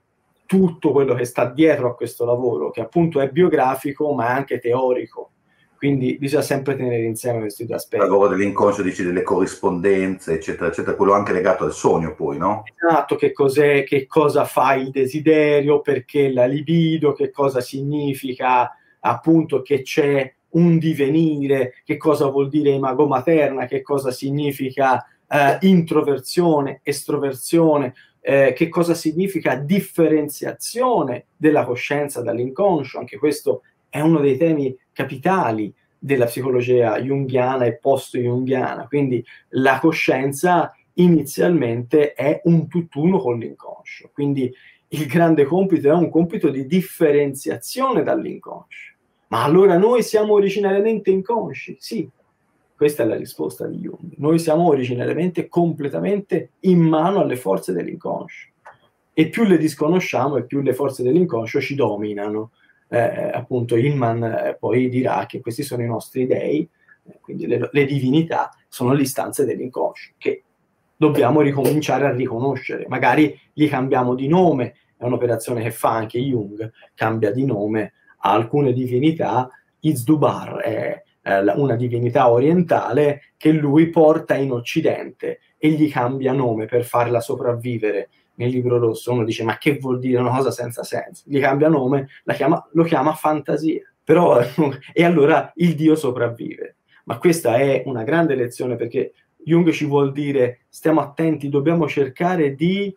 tutto quello che sta dietro a questo lavoro, che appunto è biografico ma anche teorico. Quindi bisogna sempre tenere insieme questi due aspetti. Il lavoro dell'inconscio dici delle corrispondenze, eccetera, eccetera, quello anche legato al sogno poi, no? Esatto, che, cos'è, che cosa fa il desiderio, perché la libido, che cosa significa appunto che c'è un divenire, che cosa vuol dire imago materna, che cosa significa eh, introversione, estroversione, eh, che cosa significa differenziazione della coscienza dall'inconscio, anche questo è uno dei temi capitali della psicologia jungiana e post-jungiana, quindi la coscienza inizialmente è un tutt'uno con l'inconscio, quindi il grande compito è un compito di differenziazione dall'inconscio. Ma allora noi siamo originariamente inconsci? Sì, questa è la risposta di Jung. Noi siamo originariamente completamente in mano alle forze dell'inconscio e più le disconosciamo e più le forze dell'inconscio ci dominano. Eh, appunto Hillman eh, poi dirà che questi sono i nostri dei, eh, quindi le, le, divinità sono le istanze dell'inconscio che dobbiamo ricominciare a riconoscere. Magari gli cambiamo di nome, è un'operazione che fa anche Jung, cambia di nome a alcune divinità, Izdubar è eh, una divinità orientale che lui porta in Occidente e gli cambia nome per farla sopravvivere nel libro rosso. Uno dice: Ma che vuol dire una cosa senza senso? Gli cambia nome, chiama, lo chiama fantasia. Però, <laughs> e allora il Dio sopravvive. Ma questa è una grande lezione perché Jung ci vuol dire: stiamo attenti, dobbiamo cercare di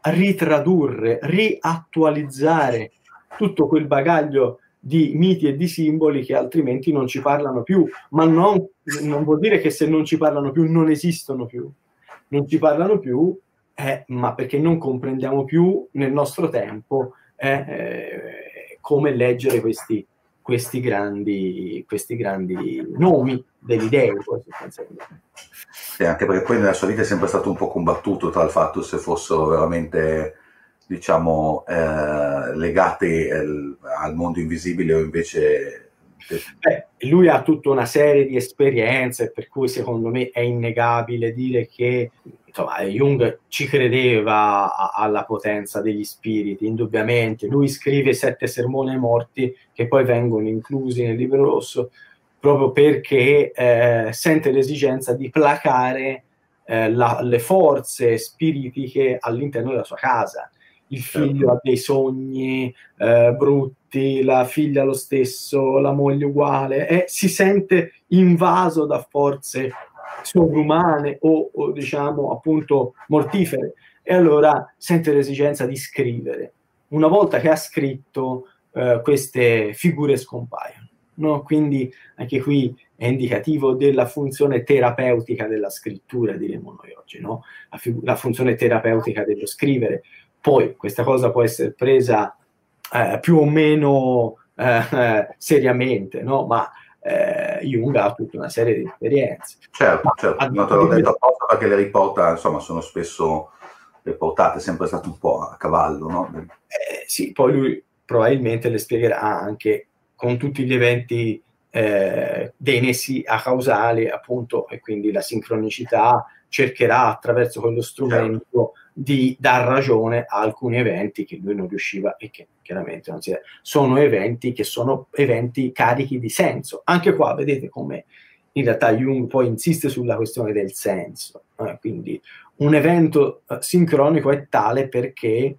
ritradurre, riattualizzare tutto quel bagaglio di miti e di simboli che altrimenti non ci parlano più, ma non, non vuol dire che se non ci parlano più non esistono più, non ci parlano più, eh, ma perché non comprendiamo più nel nostro tempo eh, eh, come leggere questi, questi, grandi, questi grandi nomi degli dei. Sì, anche perché poi nella sua vita è sempre stato un po' combattuto tra il fatto se fossero veramente diciamo, eh, legate al, al, mondo invisibile o invece Beh, lui ha tutta una serie di esperienze, per cui secondo me è innegabile dire che insomma, Jung ci credeva a, alla potenza degli spiriti, indubbiamente. Lui scrive sette sermoni ai morti che poi vengono inclusi nel libro rosso proprio perché eh, sente l'esigenza di placare eh, la, le forze spiritiche all'interno della sua casa. Il figlio certo. ha dei sogni eh, brutti, la figlia lo stesso, la moglie uguale, e si sente invaso da forze sovrumane o, o diciamo appunto mortifere e allora sente l'esigenza di scrivere. Una volta che ha scritto, eh, queste figure scompaiono. No? Quindi anche qui è indicativo della funzione terapeutica della scrittura, diremmo noi oggi, no? la, fig- la, funzione terapeutica dello scrivere. Poi questa cosa può essere presa eh, più o meno eh, <laughs> seriamente, no? ma eh, Jung ha tutta una serie di esperienze. Certo, certo, non te l'ho detto apposta perché le riporta, insomma, sono spesso riportate, è sempre stato un po' a cavallo, no? Eh, sì, poi lui probabilmente le spiegherà anche con tutti gli eventi eh, dei nessi a causali, appunto, e quindi la sincronicità cercherà attraverso quello strumento certo. di dar ragione a alcuni eventi che lui non riusciva e che chiaramente non si è. Sono eventi che sono eventi carichi di senso. Anche qua vedete come in realtà Jung poi insiste sulla questione del senso. Eh? Quindi un evento eh, sincronico è tale perché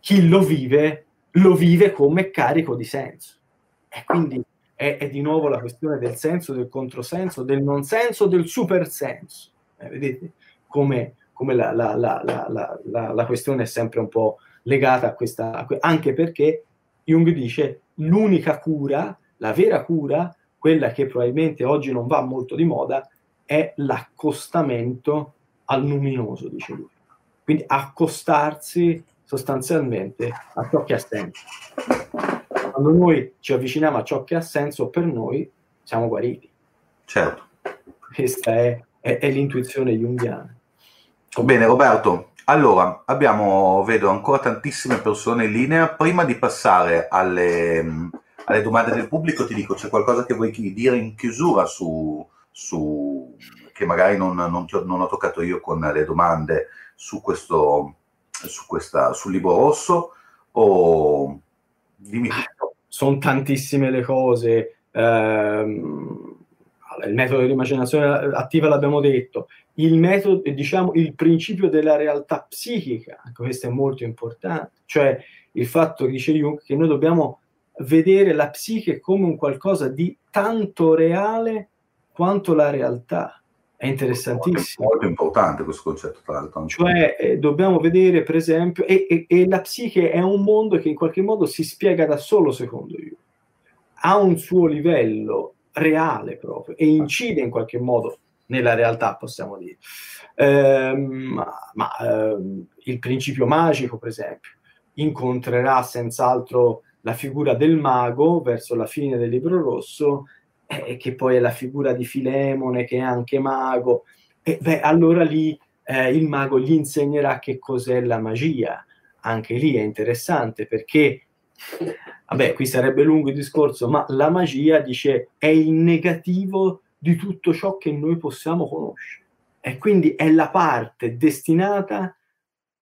chi lo vive lo vive come carico di senso. E quindi è, è, di nuovo la questione del senso, del controsenso, del non senso, del super senso. Eh, vedete come, come la, la, la, la, questione è sempre un po' legata a questa, anche perché Jung dice l'unica cura, la vera cura, quella che probabilmente oggi non va molto di moda, è l'accostamento al luminoso, dice lui. Quindi accostarsi sostanzialmente a ciò che ha senso quando noi ci avviciniamo a ciò che ha senso per noi, siamo guariti. Certo. Questa è, è, è l'intuizione junghiana. Bene, Roberto. Allora, abbiamo, vedo ancora tantissime persone in linea. Prima di passare alle, alle domande del pubblico, ti dico, c'è qualcosa che vuoi dire in chiusura su, su che magari non, non, non, ho toccato io con le domande su questo, su questa, sul libro rosso? O dimmi sono tantissime le cose. Ehm, il metodo dell'immaginazione attiva l'abbiamo detto, il metodo, diciamo, il principio della realtà psichica, anche questo è molto importante, cioè il fatto che dice Jung che noi dobbiamo vedere la psiche come un qualcosa di tanto reale quanto la realtà. È interessantissimo. Molto, molto importante questo concetto, tra l'altro. Cioè, eh, dobbiamo vedere, per esempio, e, e, e, la psiche è un mondo che in qualche modo si spiega da solo, secondo io. Ha un suo livello reale proprio e incide in qualche modo nella realtà, possiamo dire. Ehm, ma ehm, il principio magico, per esempio, incontrerà senz'altro la figura del mago verso la fine del libro rosso eh, che poi è la figura di Filemone, che è anche mago, e beh, allora lì eh, il mago gli insegnerà che cos'è la magia. Anche lì è interessante perché, vabbè, qui sarebbe lungo il discorso, ma la magia dice è il negativo di tutto ciò che noi possiamo conoscere. E quindi è la parte destinata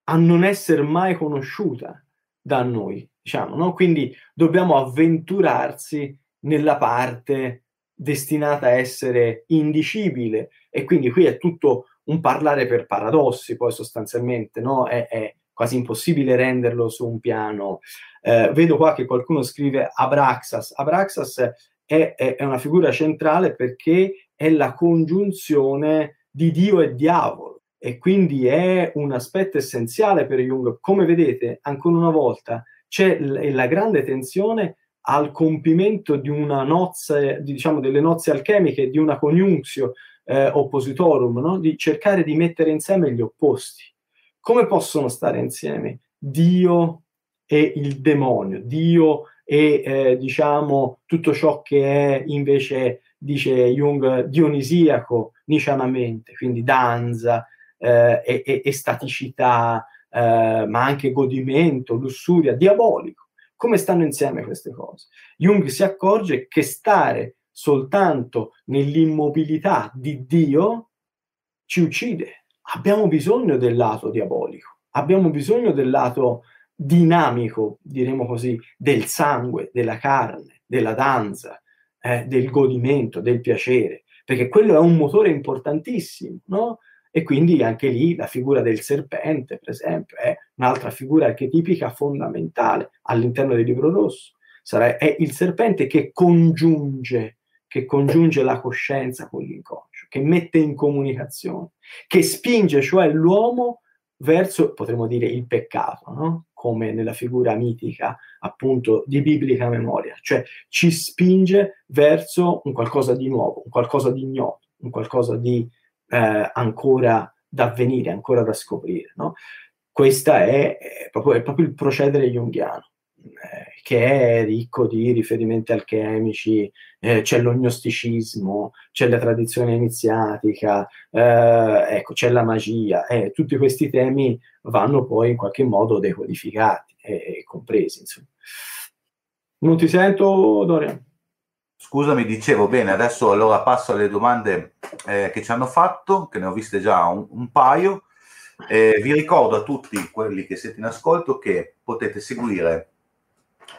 a non essere mai conosciuta da noi, diciamo, no? Quindi dobbiamo avventurarsi nella parte destinata a essere indicibile e quindi qui è tutto un parlare per paradossi, poi sostanzialmente no? è, è quasi impossibile renderlo su un piano. Eh, vedo qua che qualcuno scrive Abraxas. Abraxas è, è, è, una figura centrale perché è la congiunzione di Dio e diavolo e quindi è un aspetto essenziale per Jung. Come vedete, ancora una volta, c'è l- la grande tensione al compimento di una nozze, diciamo delle nozze alchemiche, di una coniunzio eh, oppositorum, no? di cercare di mettere insieme gli opposti. Come possono stare insieme Dio e il demonio, Dio e eh, diciamo tutto ciò che è invece, dice Jung, dionisiaco, niscianamente, quindi danza, eh, e, e, estaticità, eh, ma anche godimento, lussuria, diabolico Come stanno insieme queste cose? Jung si accorge che stare soltanto nell'immobilità di Dio ci uccide. Abbiamo bisogno del lato diabolico, abbiamo bisogno del lato dinamico, diremo così, del sangue, della carne, della danza, eh, del godimento, del piacere, perché quello è un motore importantissimo, no? E quindi anche lì la figura del serpente, per esempio, è un'altra figura archetipica fondamentale all'interno del libro rosso. Sarà, è il serpente che congiunge, che congiunge la coscienza con l'inconscio, che mette in comunicazione, che spinge cioè l'uomo verso, potremmo dire, il peccato, no? come nella figura mitica appunto di biblica memoria, cioè ci spinge verso un qualcosa di nuovo, un qualcosa di ignoto, un qualcosa di eh, ancora da avvenire, ancora da scoprire. No? Questo è, è, è proprio il procedere junghiano. Eh, che è ricco di riferimenti alchemici, eh, c'è l'ognosticismo, c'è la tradizione iniziatica, eh, ecco, c'è la magia, eh, tutti questi temi vanno poi in qualche modo decodificati e compresi. Insomma. Non ti sento, Dorian? Scusami, dicevo bene, adesso allora passo alle domande eh, che ci hanno fatto, che ne ho viste già un, un paio. Eh, vi ricordo a tutti quelli che siete in ascolto che potete seguire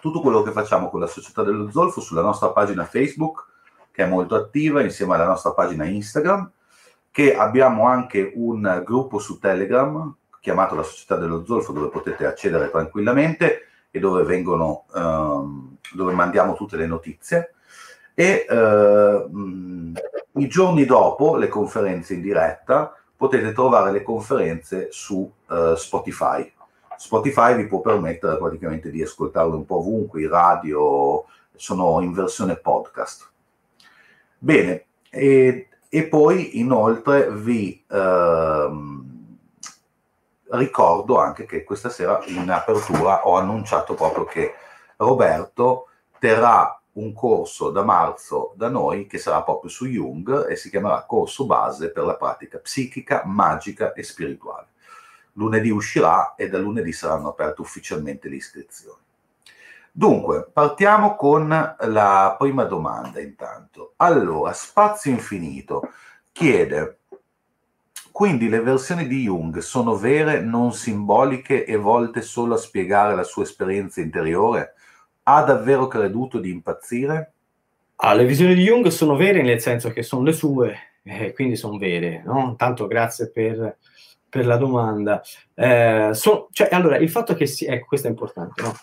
tutto quello che facciamo con la Società dello Zolfo sulla nostra pagina Facebook, che è molto attiva, insieme alla nostra pagina Instagram, che abbiamo anche un gruppo su Telegram chiamato la Società dello Zolfo, dove potete accedere tranquillamente e dove vengono, ehm, dove mandiamo tutte le notizie. E eh, i giorni dopo le conferenze in diretta potete trovare le conferenze su eh, Spotify Spotify vi può permettere praticamente di ascoltarlo un po' ovunque, i radio sono in versione podcast. Bene, e, e poi inoltre vi ehm, ricordo anche che questa sera in apertura ho annunciato proprio che Roberto terrà un corso da marzo da noi che sarà proprio su Jung e si chiamerà corso base per la pratica psichica, magica e spirituale lunedì uscirà e da lunedì saranno aperte ufficialmente le iscrizioni. Dunque, partiamo con la prima domanda intanto. Allora, Spazio Infinito chiede, quindi le versioni di Jung sono vere, non simboliche e volte solo a spiegare la sua esperienza interiore? Ha davvero creduto di impazzire? Ah, le visioni di Jung sono vere nel senso che sono le sue, eh, quindi sono vere. No? Tanto grazie per per la domanda. Eh, so, cioè, allora, il fatto che sia, ecco, questo è importante, no?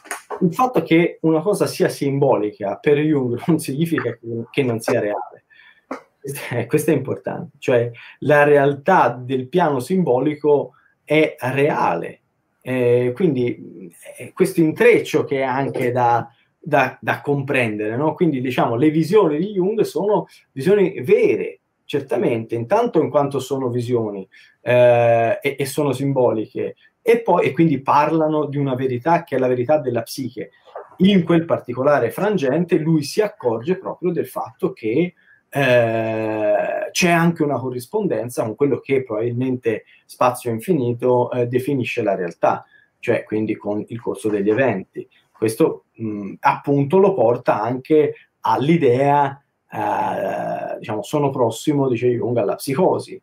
Il fatto che una cosa sia simbolica per Jung <laughs> non significa che, non sia reale. Questo è importante, cioè la realtà del piano simbolico è reale. Eh, quindi eh, questo intreccio che è anche da, da, da comprendere, no? Quindi diciamo le visioni di Jung sono visioni vere, certamente, intanto in quanto sono visioni eh, e, e, sono simboliche, e poi e quindi parlano di una verità che è la verità della psiche. In quel particolare frangente lui si accorge proprio del fatto che eh, c'è anche una corrispondenza con quello che probabilmente Spazio Infinito eh, definisce la realtà, cioè quindi con il corso degli eventi. Questo mh, appunto lo porta anche all'idea eh, diciamo, sono prossimo, dice Jung, alla psicosi,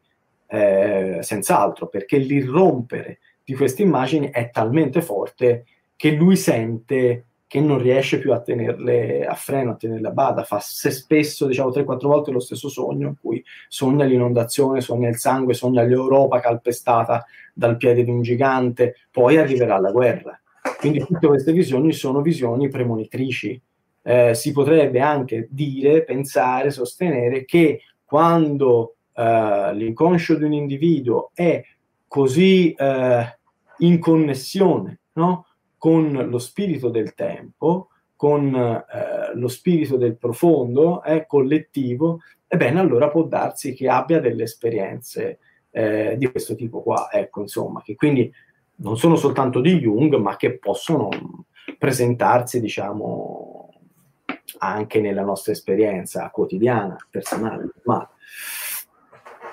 eh, senz'altro, perché l'irrompere di queste immagini è talmente forte che lui sente che non riesce più a tenerle a freno, a tenerle a bada, fa se spesso, diciamo, 3-4 volte lo stesso sogno in cui sogna l'inondazione, sogna il sangue, sogna l'Europa calpestata dal piede di un gigante, poi arriverà la guerra. Quindi tutte queste visioni sono visioni premonitrici, eh, si potrebbe anche dire, pensare, sostenere che quando eh, l'inconscio di un individuo è così eh, in connessione no? con lo spirito del tempo, con eh, lo spirito del profondo, è collettivo, ebbene allora può darsi che abbia delle esperienze eh, di questo tipo qua, ecco, insomma, che quindi non sono soltanto di Jung, ma che possono presentarsi, diciamo, anche nella nostra esperienza quotidiana, personale, normale.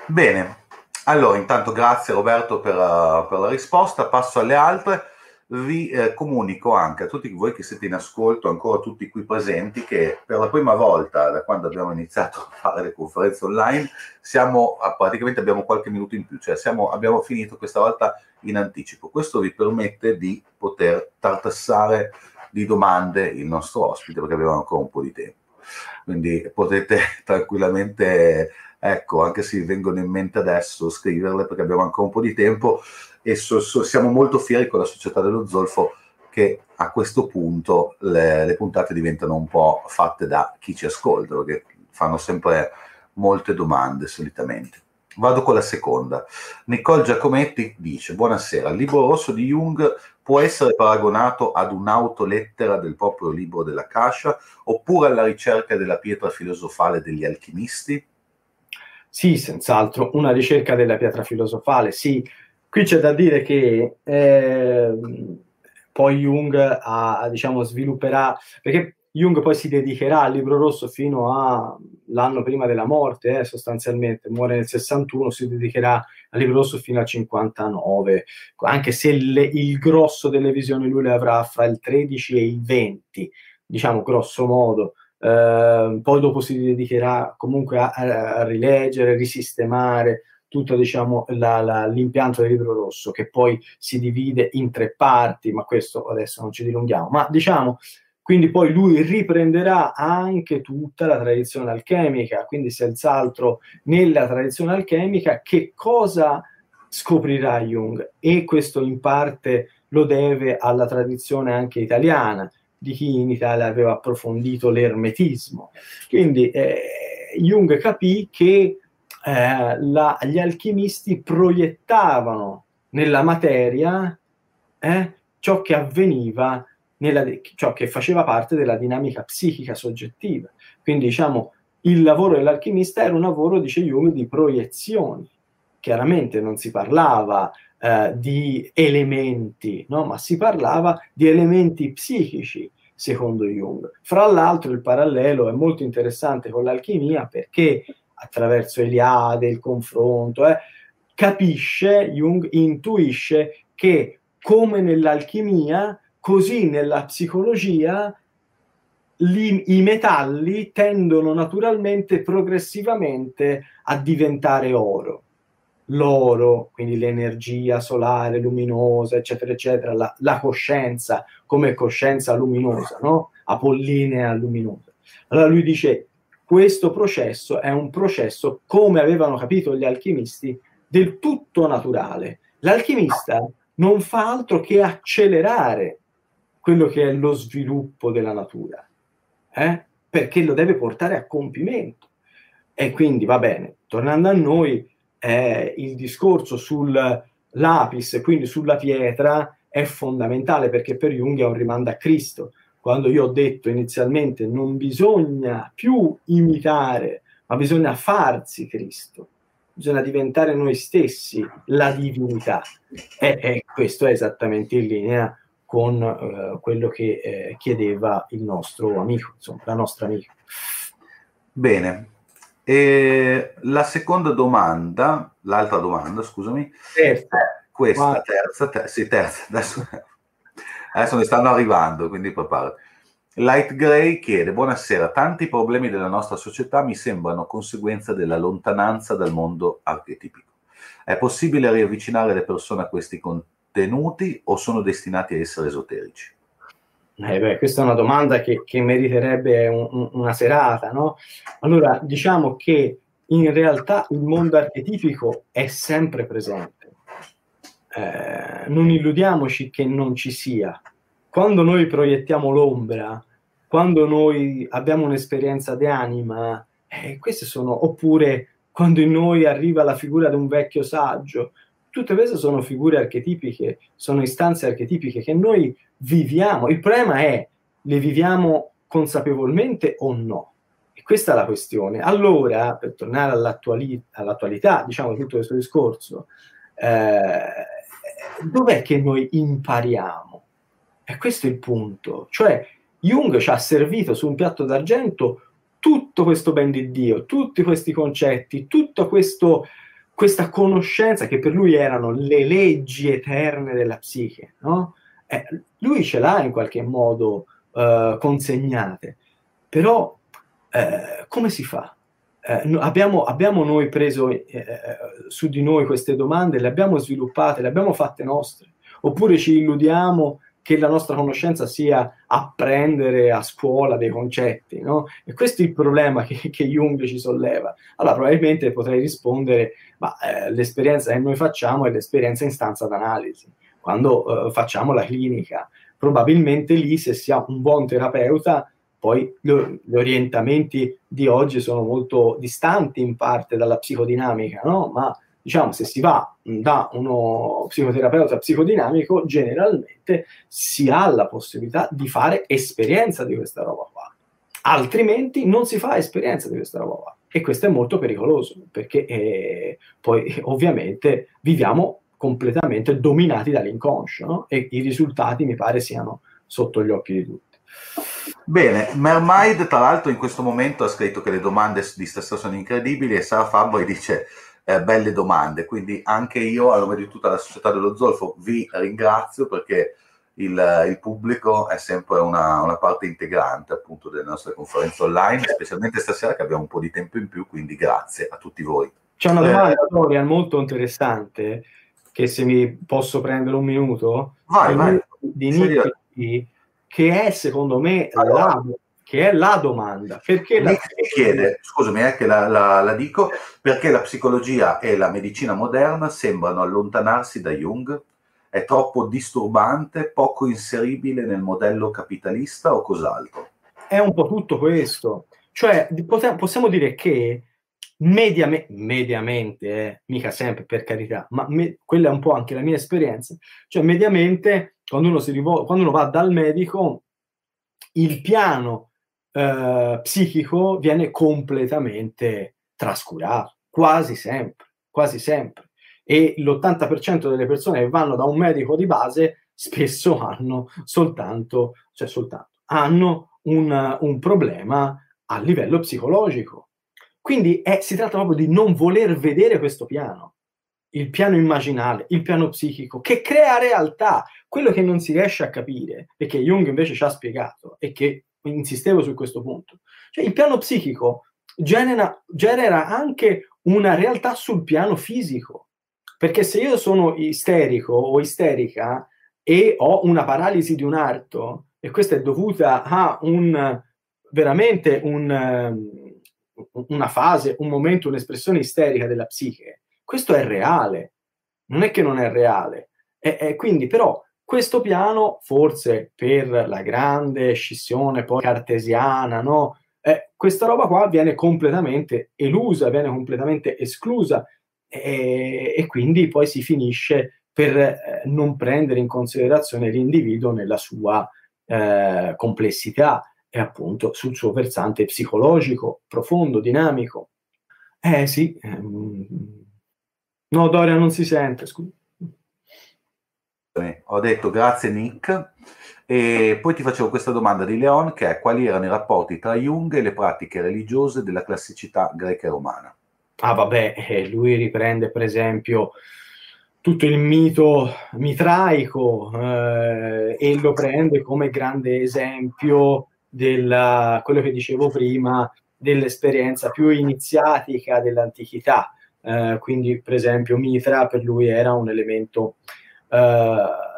Bene, allora intanto grazie Roberto per, uh, per, la risposta, passo alle altre. vi eh, comunico anche a tutti voi che siete in ascolto, ancora tutti qui presenti, che per la prima volta da quando abbiamo iniziato a fare le conferenze online, siamo praticamente abbiamo qualche minuto in più, cioè siamo, abbiamo finito questa volta in anticipo. Questo vi permette di poter tartassare di domande il nostro ospite perché abbiamo ancora un po' di tempo. Quindi potete <laughs> tranquillamente, ecco, anche se vengono in mente adesso, scriverle perché abbiamo ancora un po' di tempo e so, so, siamo molto fieri con la società dello Zolfo che a questo punto le, le, puntate diventano un po' fatte da chi ci ascolta, perché fanno sempre molte domande solitamente. Vado con la seconda. Nicole Giacometti dice: Buonasera, il libro rosso di Jung può essere paragonato ad un'autolettera del proprio libro della Cascia oppure alla ricerca della pietra filosofale degli alchimisti? Sì, senz'altro, una ricerca della pietra filosofale, sì, Qui c'è da dire che eh, poi Jung ha, diciamo, svilupperà, perché Jung poi si dedicherà al libro rosso fino all'anno prima della morte, eh, sostanzialmente, muore nel 61, si dedicherà al libro rosso fino al 59, anche se le, il grosso delle visioni lui le avrà fra il 13 e il 20, diciamo grosso modo. Eh, poi dopo si dedicherà comunque a, a rileggere, risistemare, tutto diciamo, la, la, l'impianto del libro rosso, che poi si divide in tre parti, ma questo adesso non ci dilunghiamo. Ma diciamo, quindi poi lui riprenderà anche tutta la tradizione alchemica, quindi senz'altro nella tradizione alchemica che cosa scoprirà Jung e questo in parte lo deve alla tradizione anche italiana di chi in Italia aveva approfondito l'ermetismo. Quindi eh, Jung capì che eh, la, gli alchimisti proiettavano nella materia eh, ciò che avveniva, nella, ciò che faceva parte della dinamica psichica soggettiva. Quindi diciamo il lavoro dell'alchimista era un lavoro, dice Jung, di proiezioni. Chiaramente non si parlava eh, di elementi, no? ma si parlava di elementi psichici, secondo Jung. Fra l'altro il parallelo è molto interessante con l'alchimia perché attraverso Eliade, il confronto, eh, capisce, Jung intuisce che come nell'alchimia, così nella psicologia li, i metalli tendono naturalmente, progressivamente a diventare oro. L'oro, quindi l'energia solare luminosa, eccetera, eccetera, la, la coscienza come coscienza luminosa, no? apollinea luminosa. Allora lui dice, questo processo è un processo, come avevano capito gli alchimisti, del tutto naturale. L'alchimista non fa altro che accelerare quello che è lo sviluppo della natura, eh? perché lo deve portare a compimento. E quindi va bene, tornando a noi, eh, il discorso sul lapis, quindi sulla pietra, è fondamentale perché per Jung è un rimando a Cristo quando io ho detto inizialmente non bisogna più imitare, ma bisogna farsi Cristo, bisogna diventare noi stessi la divinità. E, e questo è esattamente in linea con uh, quello che eh, chiedeva il nostro amico, insomma, la nostra amica. Bene. E la seconda domanda, l'altra domanda, scusami, terza. questa, terza, terza, sì, terza, adesso Adesso ne stanno arrivando, quindi preparati. Light Gray chiede: Buonasera, tanti problemi della nostra società mi sembrano conseguenza della lontananza dal mondo archetipico. È possibile riavvicinare le persone a questi contenuti o sono destinati a essere esoterici? Eh beh, questa è una domanda che, che meriterebbe un, una serata, no? Allora, diciamo che in realtà il mondo archetipico è sempre presente eh, non illudiamoci che non ci sia. Quando noi proiettiamo l'ombra, quando noi abbiamo un'esperienza di anima, eh, queste sono, oppure quando in noi arriva la figura di un vecchio saggio, tutte queste sono figure archetipiche, sono istanze archetipiche che noi viviamo. Il problema è, le viviamo consapevolmente o no? E questa è la questione. Allora, per tornare all'attuali- all'attualità, diciamo, di tutto questo discorso, eh, dov'è che noi impariamo? E questo è il punto. Cioè, Jung ci ha servito su un piatto d'argento tutto questo ben di Dio, tutti questi concetti, tutta questa conoscenza che per lui erano le leggi eterne della psiche, no? eh, lui ce l'ha in qualche modo eh, consegnate, però eh, come si fa? Eh, abbiamo, abbiamo, noi preso eh, eh, su di noi queste domande, le abbiamo sviluppate, le abbiamo fatte nostre, oppure ci illudiamo che la nostra conoscenza sia apprendere a scuola dei concetti, no? E questo è il problema che, che Jung ci solleva. Allora, probabilmente potrei rispondere, ma eh, l'esperienza che noi facciamo è l'esperienza in stanza d'analisi, quando eh, facciamo la clinica. Probabilmente lì, se si ha un buon terapeuta, poi gli orientamenti di oggi sono molto distanti in parte dalla psicodinamica, no? Ma diciamo, se si va da uno psicoterapeuta psicodinamico, generalmente si ha la possibilità di fare esperienza di questa roba qua. Altrimenti non si fa esperienza di questa roba qua. E questo è molto pericoloso, perché eh, poi ovviamente viviamo completamente dominati dall'inconscio, no? E i risultati mi pare siano sotto gli occhi di tutti. Bene, Mermaid tra l'altro in questo momento ha scritto che le domande di stasera sono incredibili e Sara Fabri dice eh, belle domande. Quindi anche io, a nome di tutta la società dello Zolfo, vi ringrazio perché il, il pubblico è sempre una, una, parte integrante appunto delle nostre conferenze online, specialmente stasera che abbiamo un po' di tempo in più, quindi grazie a tutti voi. C'è una domanda, eh, Dorian, molto interessante, che se mi posso prendere un minuto, vai, vai. di Nick, che è secondo me allora. la che è la domanda. Perché la... chiede, scusami eh, che la, la, la, dico, perché la psicologia e la medicina moderna sembrano allontanarsi da Jung? È troppo disturbante, poco inseribile nel modello capitalista o cos'altro? È un po' tutto questo. Cioè, possiamo dire che mediame, mediamente, eh, mica sempre per carità, ma me, quella è un po' anche la mia esperienza, cioè mediamente quando uno, si rivol- quando uno va dal medico, il piano eh, psichico viene completamente trascurato, quasi sempre, quasi sempre. E l'80% delle persone che vanno da un medico di base spesso <laughs> hanno soltanto, cioè soltanto, hanno un, un problema a livello psicologico. Quindi è, si tratta proprio di non voler vedere questo piano, il piano immaginale, il piano psichico, che crea realtà. Quello che non si riesce a capire, e che Jung invece ci ha spiegato, e che insistevo su questo punto. Cioè, il piano psichico genera, genera anche una realtà sul piano fisico. Perché se io sono isterico o isterica e ho una paralisi di un arto, e questa è dovuta a un veramente un, una fase, un momento, un'espressione isterica della psiche, questo è reale. Non è che non è reale. E, e quindi, però, questo piano, forse per la grande scissione poi cartesiana, no? Eh, questa roba qua viene completamente elusa, viene completamente esclusa e, e quindi poi si finisce per eh, non prendere in considerazione l'individuo nella sua eh, complessità e appunto sul suo versante psicologico, profondo, dinamico. Eh sì, ehm... no Doria non si sente, scusa. Ho detto grazie Nick e poi ti facevo questa domanda di Leon che è quali erano i rapporti tra Jung e le pratiche religiose della classicità greca e romana. Ah vabbè, eh, lui riprende per esempio tutto il mito mitraico eh, e lo prende come grande esempio di quello che dicevo prima dell'esperienza più iniziatica dell'antichità. Eh, quindi, per esempio, Mitra per lui era un elemento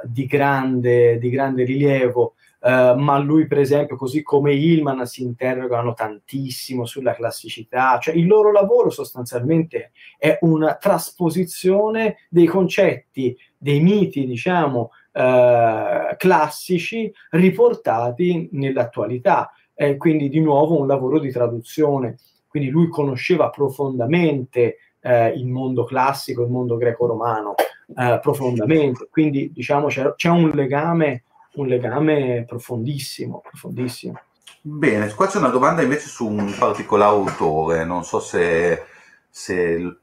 di, grande, di, grande, rilievo, uh, ma lui per esempio, così come Hillman, si interrogano tantissimo sulla classicità, cioè il loro lavoro sostanzialmente è una trasposizione dei concetti, dei miti, diciamo, uh, classici riportati nell'attualità. Eh, quindi di nuovo un lavoro di traduzione. Quindi lui conosceva profondamente eh, il mondo classico, il mondo greco-romano eh, profondamente. Quindi diciamo c'è, c'è un, legame, un legame profondissimo, profondissimo. Bene, qua c'è una domanda invece su un particolare autore, non so se, se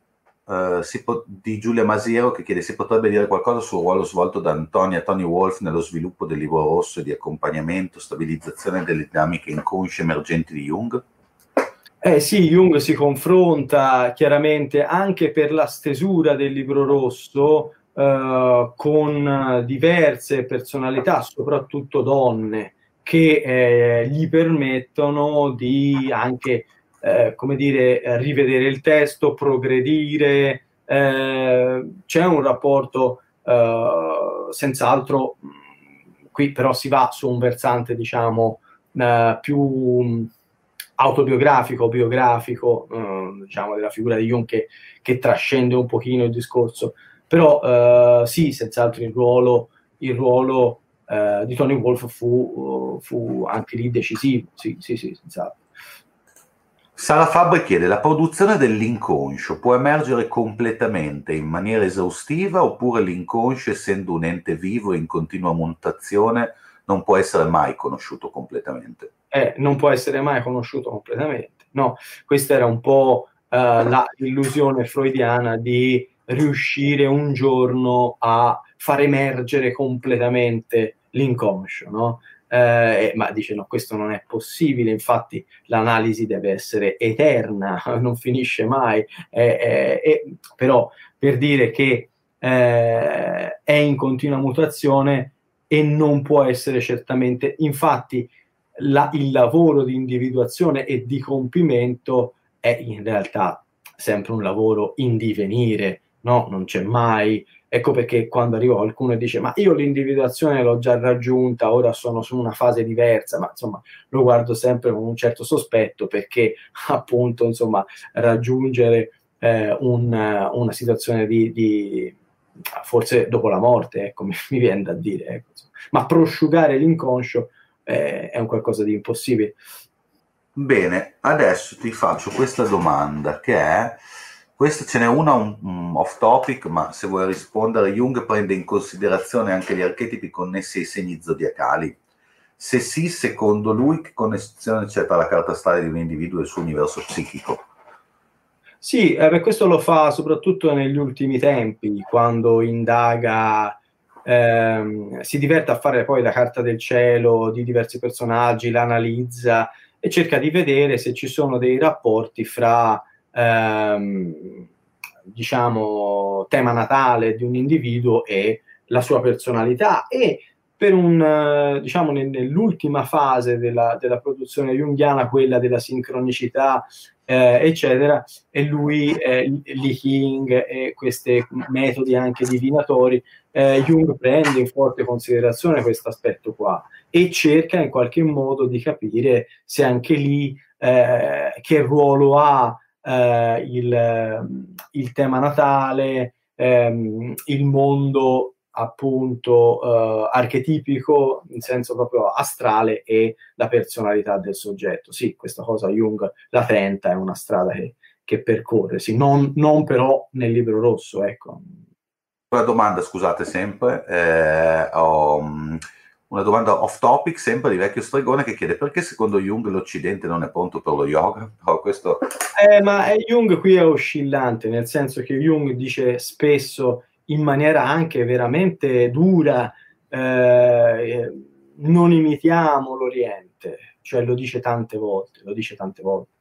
uh, po- di Giulia Masiero che chiede se potrebbe dire qualcosa sul ruolo svolto da Antonia Tony Wolf nello sviluppo del libro rosso di accompagnamento, stabilizzazione delle dinamiche inconsce emergenti di Jung. Eh sì, Jung si confronta chiaramente anche per la stesura del libro rosso, eh, con diverse personalità, soprattutto donne, che eh, gli permettono di anche, eh, come dire, rivedere il testo, progredire. Eh, c'è un rapporto eh, senz'altro, qui però si va su un versante, diciamo, eh, più autobiografico, biografico, diciamo, della figura di Jung che, che, trascende un pochino il discorso. Però sì, senz'altro il ruolo, il ruolo eh, di Tony Wolf fu, fu, anche lì decisivo, sì, sì, sì, senz'altro. Sara Fabre chiede, la produzione dell'inconscio può emergere completamente in maniera esaustiva oppure l'inconscio, essendo un ente vivo in continua mutazione, non può essere mai conosciuto completamente? Eh, non può essere mai conosciuto completamente, no. Questa era un po' uh, la illusione freudiana di riuscire un giorno a far emergere completamente l'inconscio, no? Eh, ma dice no, questo non è possibile, infatti l'analisi deve essere eterna, <laughs> non finisce mai, eh, eh, però per dire che eh, è in continua mutazione e non può essere certamente, infatti la, il lavoro di individuazione e di compimento è in realtà sempre un lavoro in divenire, no? non c'è mai Ecco perché quando arriva qualcuno e dice ma io l'individuazione l'ho già raggiunta, ora sono su una fase diversa, ma insomma lo guardo sempre con un certo sospetto perché <laughs> appunto insomma raggiungere eh, un, una situazione di, di, forse dopo la morte, ecco <laughs> mi, viene da dire, ecco, ma prosciugare l'inconscio eh, è un qualcosa di impossibile. Bene, adesso ti faccio questa domanda che è questa ce n'è una un, un off topic, ma se vuoi rispondere, Jung prende in considerazione anche gli archetipi connessi ai segni zodiacali. Se sì, secondo lui, che connessione c'è tra la carta astale di un individuo e il suo universo psichico? Sì, eh, questo lo fa soprattutto negli ultimi tempi, quando indaga, ehm, si diverte a fare poi la carta del cielo di diversi personaggi, l'analizza e cerca di vedere se ci sono dei rapporti fra ehm, diciamo, tema natale di un individuo e la sua personalità. E per un, diciamo, nell'ultima fase della, della, produzione junghiana, quella della sincronicità, eh, eccetera, e lui, eh, Li King e questi metodi anche divinatori, eh, Jung prende in forte considerazione questo aspetto qua e cerca in qualche modo di capire se anche lì eh, che ruolo ha eh, il, il, tema natale, ehm, il mondo appunto eh, archetipico in senso proprio astrale e la personalità del soggetto. Sì, questa cosa Jung la tenta, è una strada che, che percorre, sì, non, non, però nel libro rosso, ecco. Una domanda, scusate sempre, eh, ho, una domanda off topic, sempre di vecchio stregone, che chiede perché secondo Jung l'Occidente non è pronto per lo yoga? <laughs> Oh, questo... eh, ma Jung qui è oscillante, nel senso che Jung dice spesso in maniera anche veramente dura, eh, non imitiamo l'Oriente, cioè lo dice tante volte, lo dice tante volte.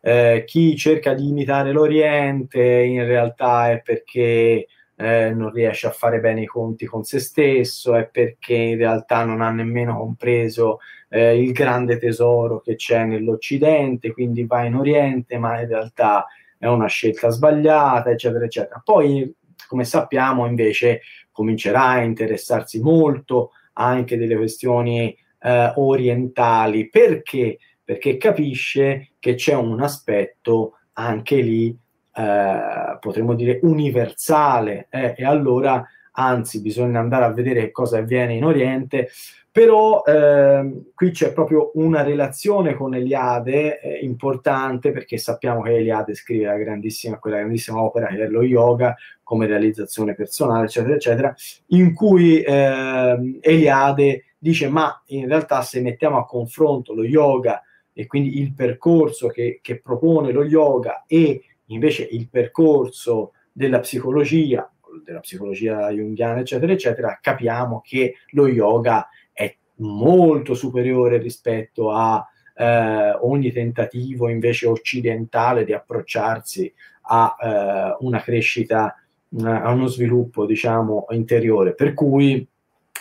Eh, chi cerca di imitare l'Oriente in realtà è perché eh, non riesce a fare bene i conti con se stesso, è perché in realtà non ha nemmeno compreso eh, il grande tesoro che c'è nell'Occidente, quindi va in Oriente, ma in realtà è una scelta sbagliata, eccetera, eccetera. Poi, come sappiamo, invece comincerà a interessarsi molto anche delle questioni eh, orientali. Perché? Perché capisce che c'è un aspetto anche lì eh, potremmo dire universale. Eh, e allora anzi bisogna andare a vedere cosa avviene in Oriente. Però eh, qui c'è proprio una relazione con Eliade eh, importante perché sappiamo che Eliade scrive la grandissima, quella grandissima opera che è lo yoga come realizzazione personale eccetera eccetera in cui eh, Eliade dice ma in realtà se mettiamo a confronto lo yoga e quindi il percorso che, che propone lo yoga e Invece il percorso della psicologia, della psicologia jungiana, eccetera, eccetera, capiamo che lo yoga è molto superiore rispetto a eh, ogni tentativo invece occidentale di approcciarsi a eh, una crescita a uno sviluppo, diciamo, interiore, per cui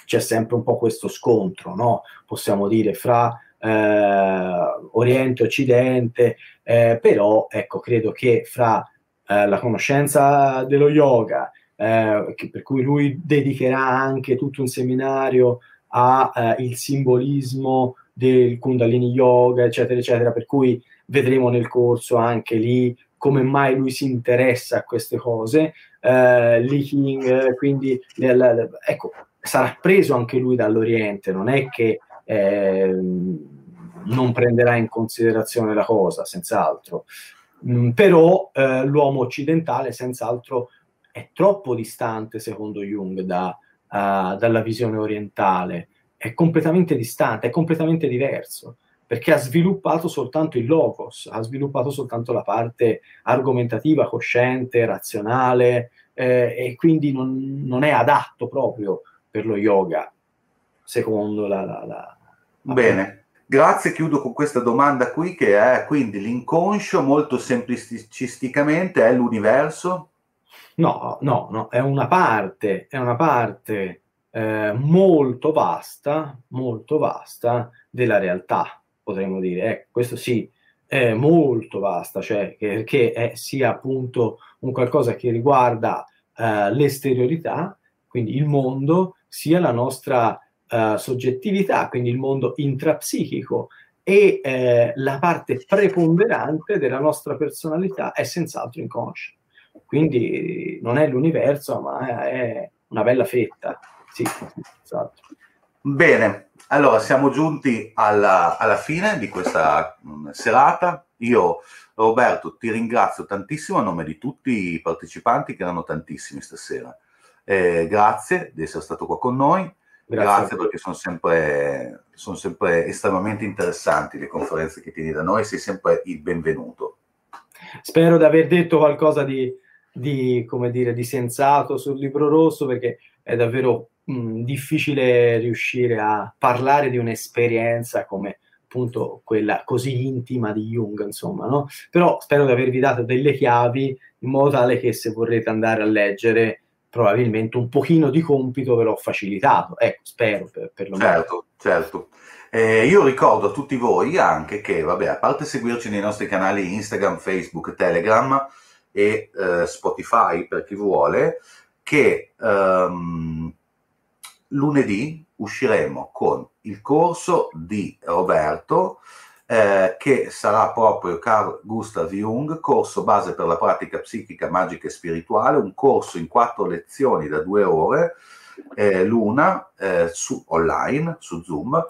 c'è sempre un po' questo scontro, no? Possiamo dire, fra eh, Oriente Occidente, eh, però ecco, credo che fra eh, la conoscenza dello yoga, eh, per cui lui dedicherà anche tutto un seminario al eh, simbolismo del Kundalini Yoga, eccetera, eccetera, per cui vedremo nel corso anche lì come mai lui si interessa a queste cose. Li King, quindi ecco, sarà preso anche lui dall'Oriente, non è che eh, non prenderà in considerazione la cosa, senz'altro. Mm, però eh, l'uomo occidentale, senz'altro, è troppo distante, secondo Jung, da, uh, dalla visione orientale. È completamente distante, è completamente diverso perché ha sviluppato soltanto il logos, ha sviluppato soltanto la parte argomentativa, cosciente, razionale, eh, e quindi non, non, è adatto proprio per lo yoga, secondo la... la, la Bene, grazie, chiudo con questa domanda qui che è quindi l'inconscio molto semplicisticamente è l'universo? No, no, no, è una parte, è una parte eh, molto vasta, molto vasta della realtà potremmo dire. Ecco, questo sì, è molto vasta, cioè che, che è sia appunto un qualcosa che riguarda uh, l'esteriorità, quindi il mondo, sia la nostra uh, soggettività, quindi il mondo intrapsichico, e eh, la parte preponderante della nostra personalità è senz'altro inconscia. Quindi non è l'universo, ma è una bella fetta. Sì, esatto. Bene, allora siamo giunti alla, alla fine di questa mm, serata. Io, Roberto, ti ringrazio tantissimo a nome di tutti i partecipanti, che erano tantissimi stasera. Eh, grazie di essere stato qua con noi. Grazie, grazie perché sono sempre, sono sempre estremamente interessanti le conferenze che tieni da noi. Sei sempre il benvenuto. Spero di aver detto qualcosa di, di, come dire, di sensato sul libro rosso perché è davvero mh, difficile riuscire a parlare di un'esperienza come appunto quella così intima di Jung, insomma, no? Però spero di avervi dato delle chiavi in modo tale che se vorrete andare a leggere probabilmente un pochino di compito ve l'ho facilitato, ecco, spero per, per lo. Certo, certo. Eh, io ricordo a tutti voi anche che, vabbè, a parte seguirci nei nostri canali Instagram, Facebook, Telegram e eh, Spotify per chi vuole, che um, lunedì usciremo con il corso di Roberto eh, che sarà proprio Carl Gustav Jung, corso base per la pratica psichica, magica e spirituale, un corso in quattro lezioni da due ore, eh, l'una eh, su, online, su Zoom.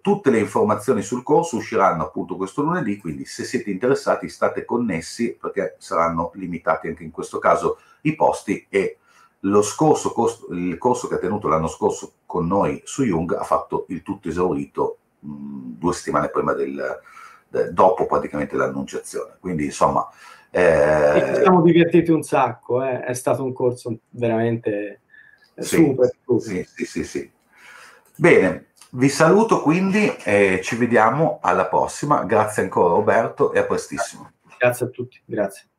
Tutte le informazioni sul corso usciranno appunto questo lunedì, quindi se siete interessati state connessi perché saranno limitati anche in questo caso i posti e lo scorso corso, il corso che ha tenuto l'anno scorso con noi su Jung ha fatto il tutto esaurito due settimane prima del, de, dopo praticamente l'annunciazione. Quindi insomma... Eh, ci siamo divertiti un sacco, eh? è stato un corso veramente sì, super, super. Sì, sì, sì, sì. Bene, vi saluto quindi e ci vediamo alla prossima. Grazie ancora Roberto e a prestissimo. Grazie a tutti, grazie.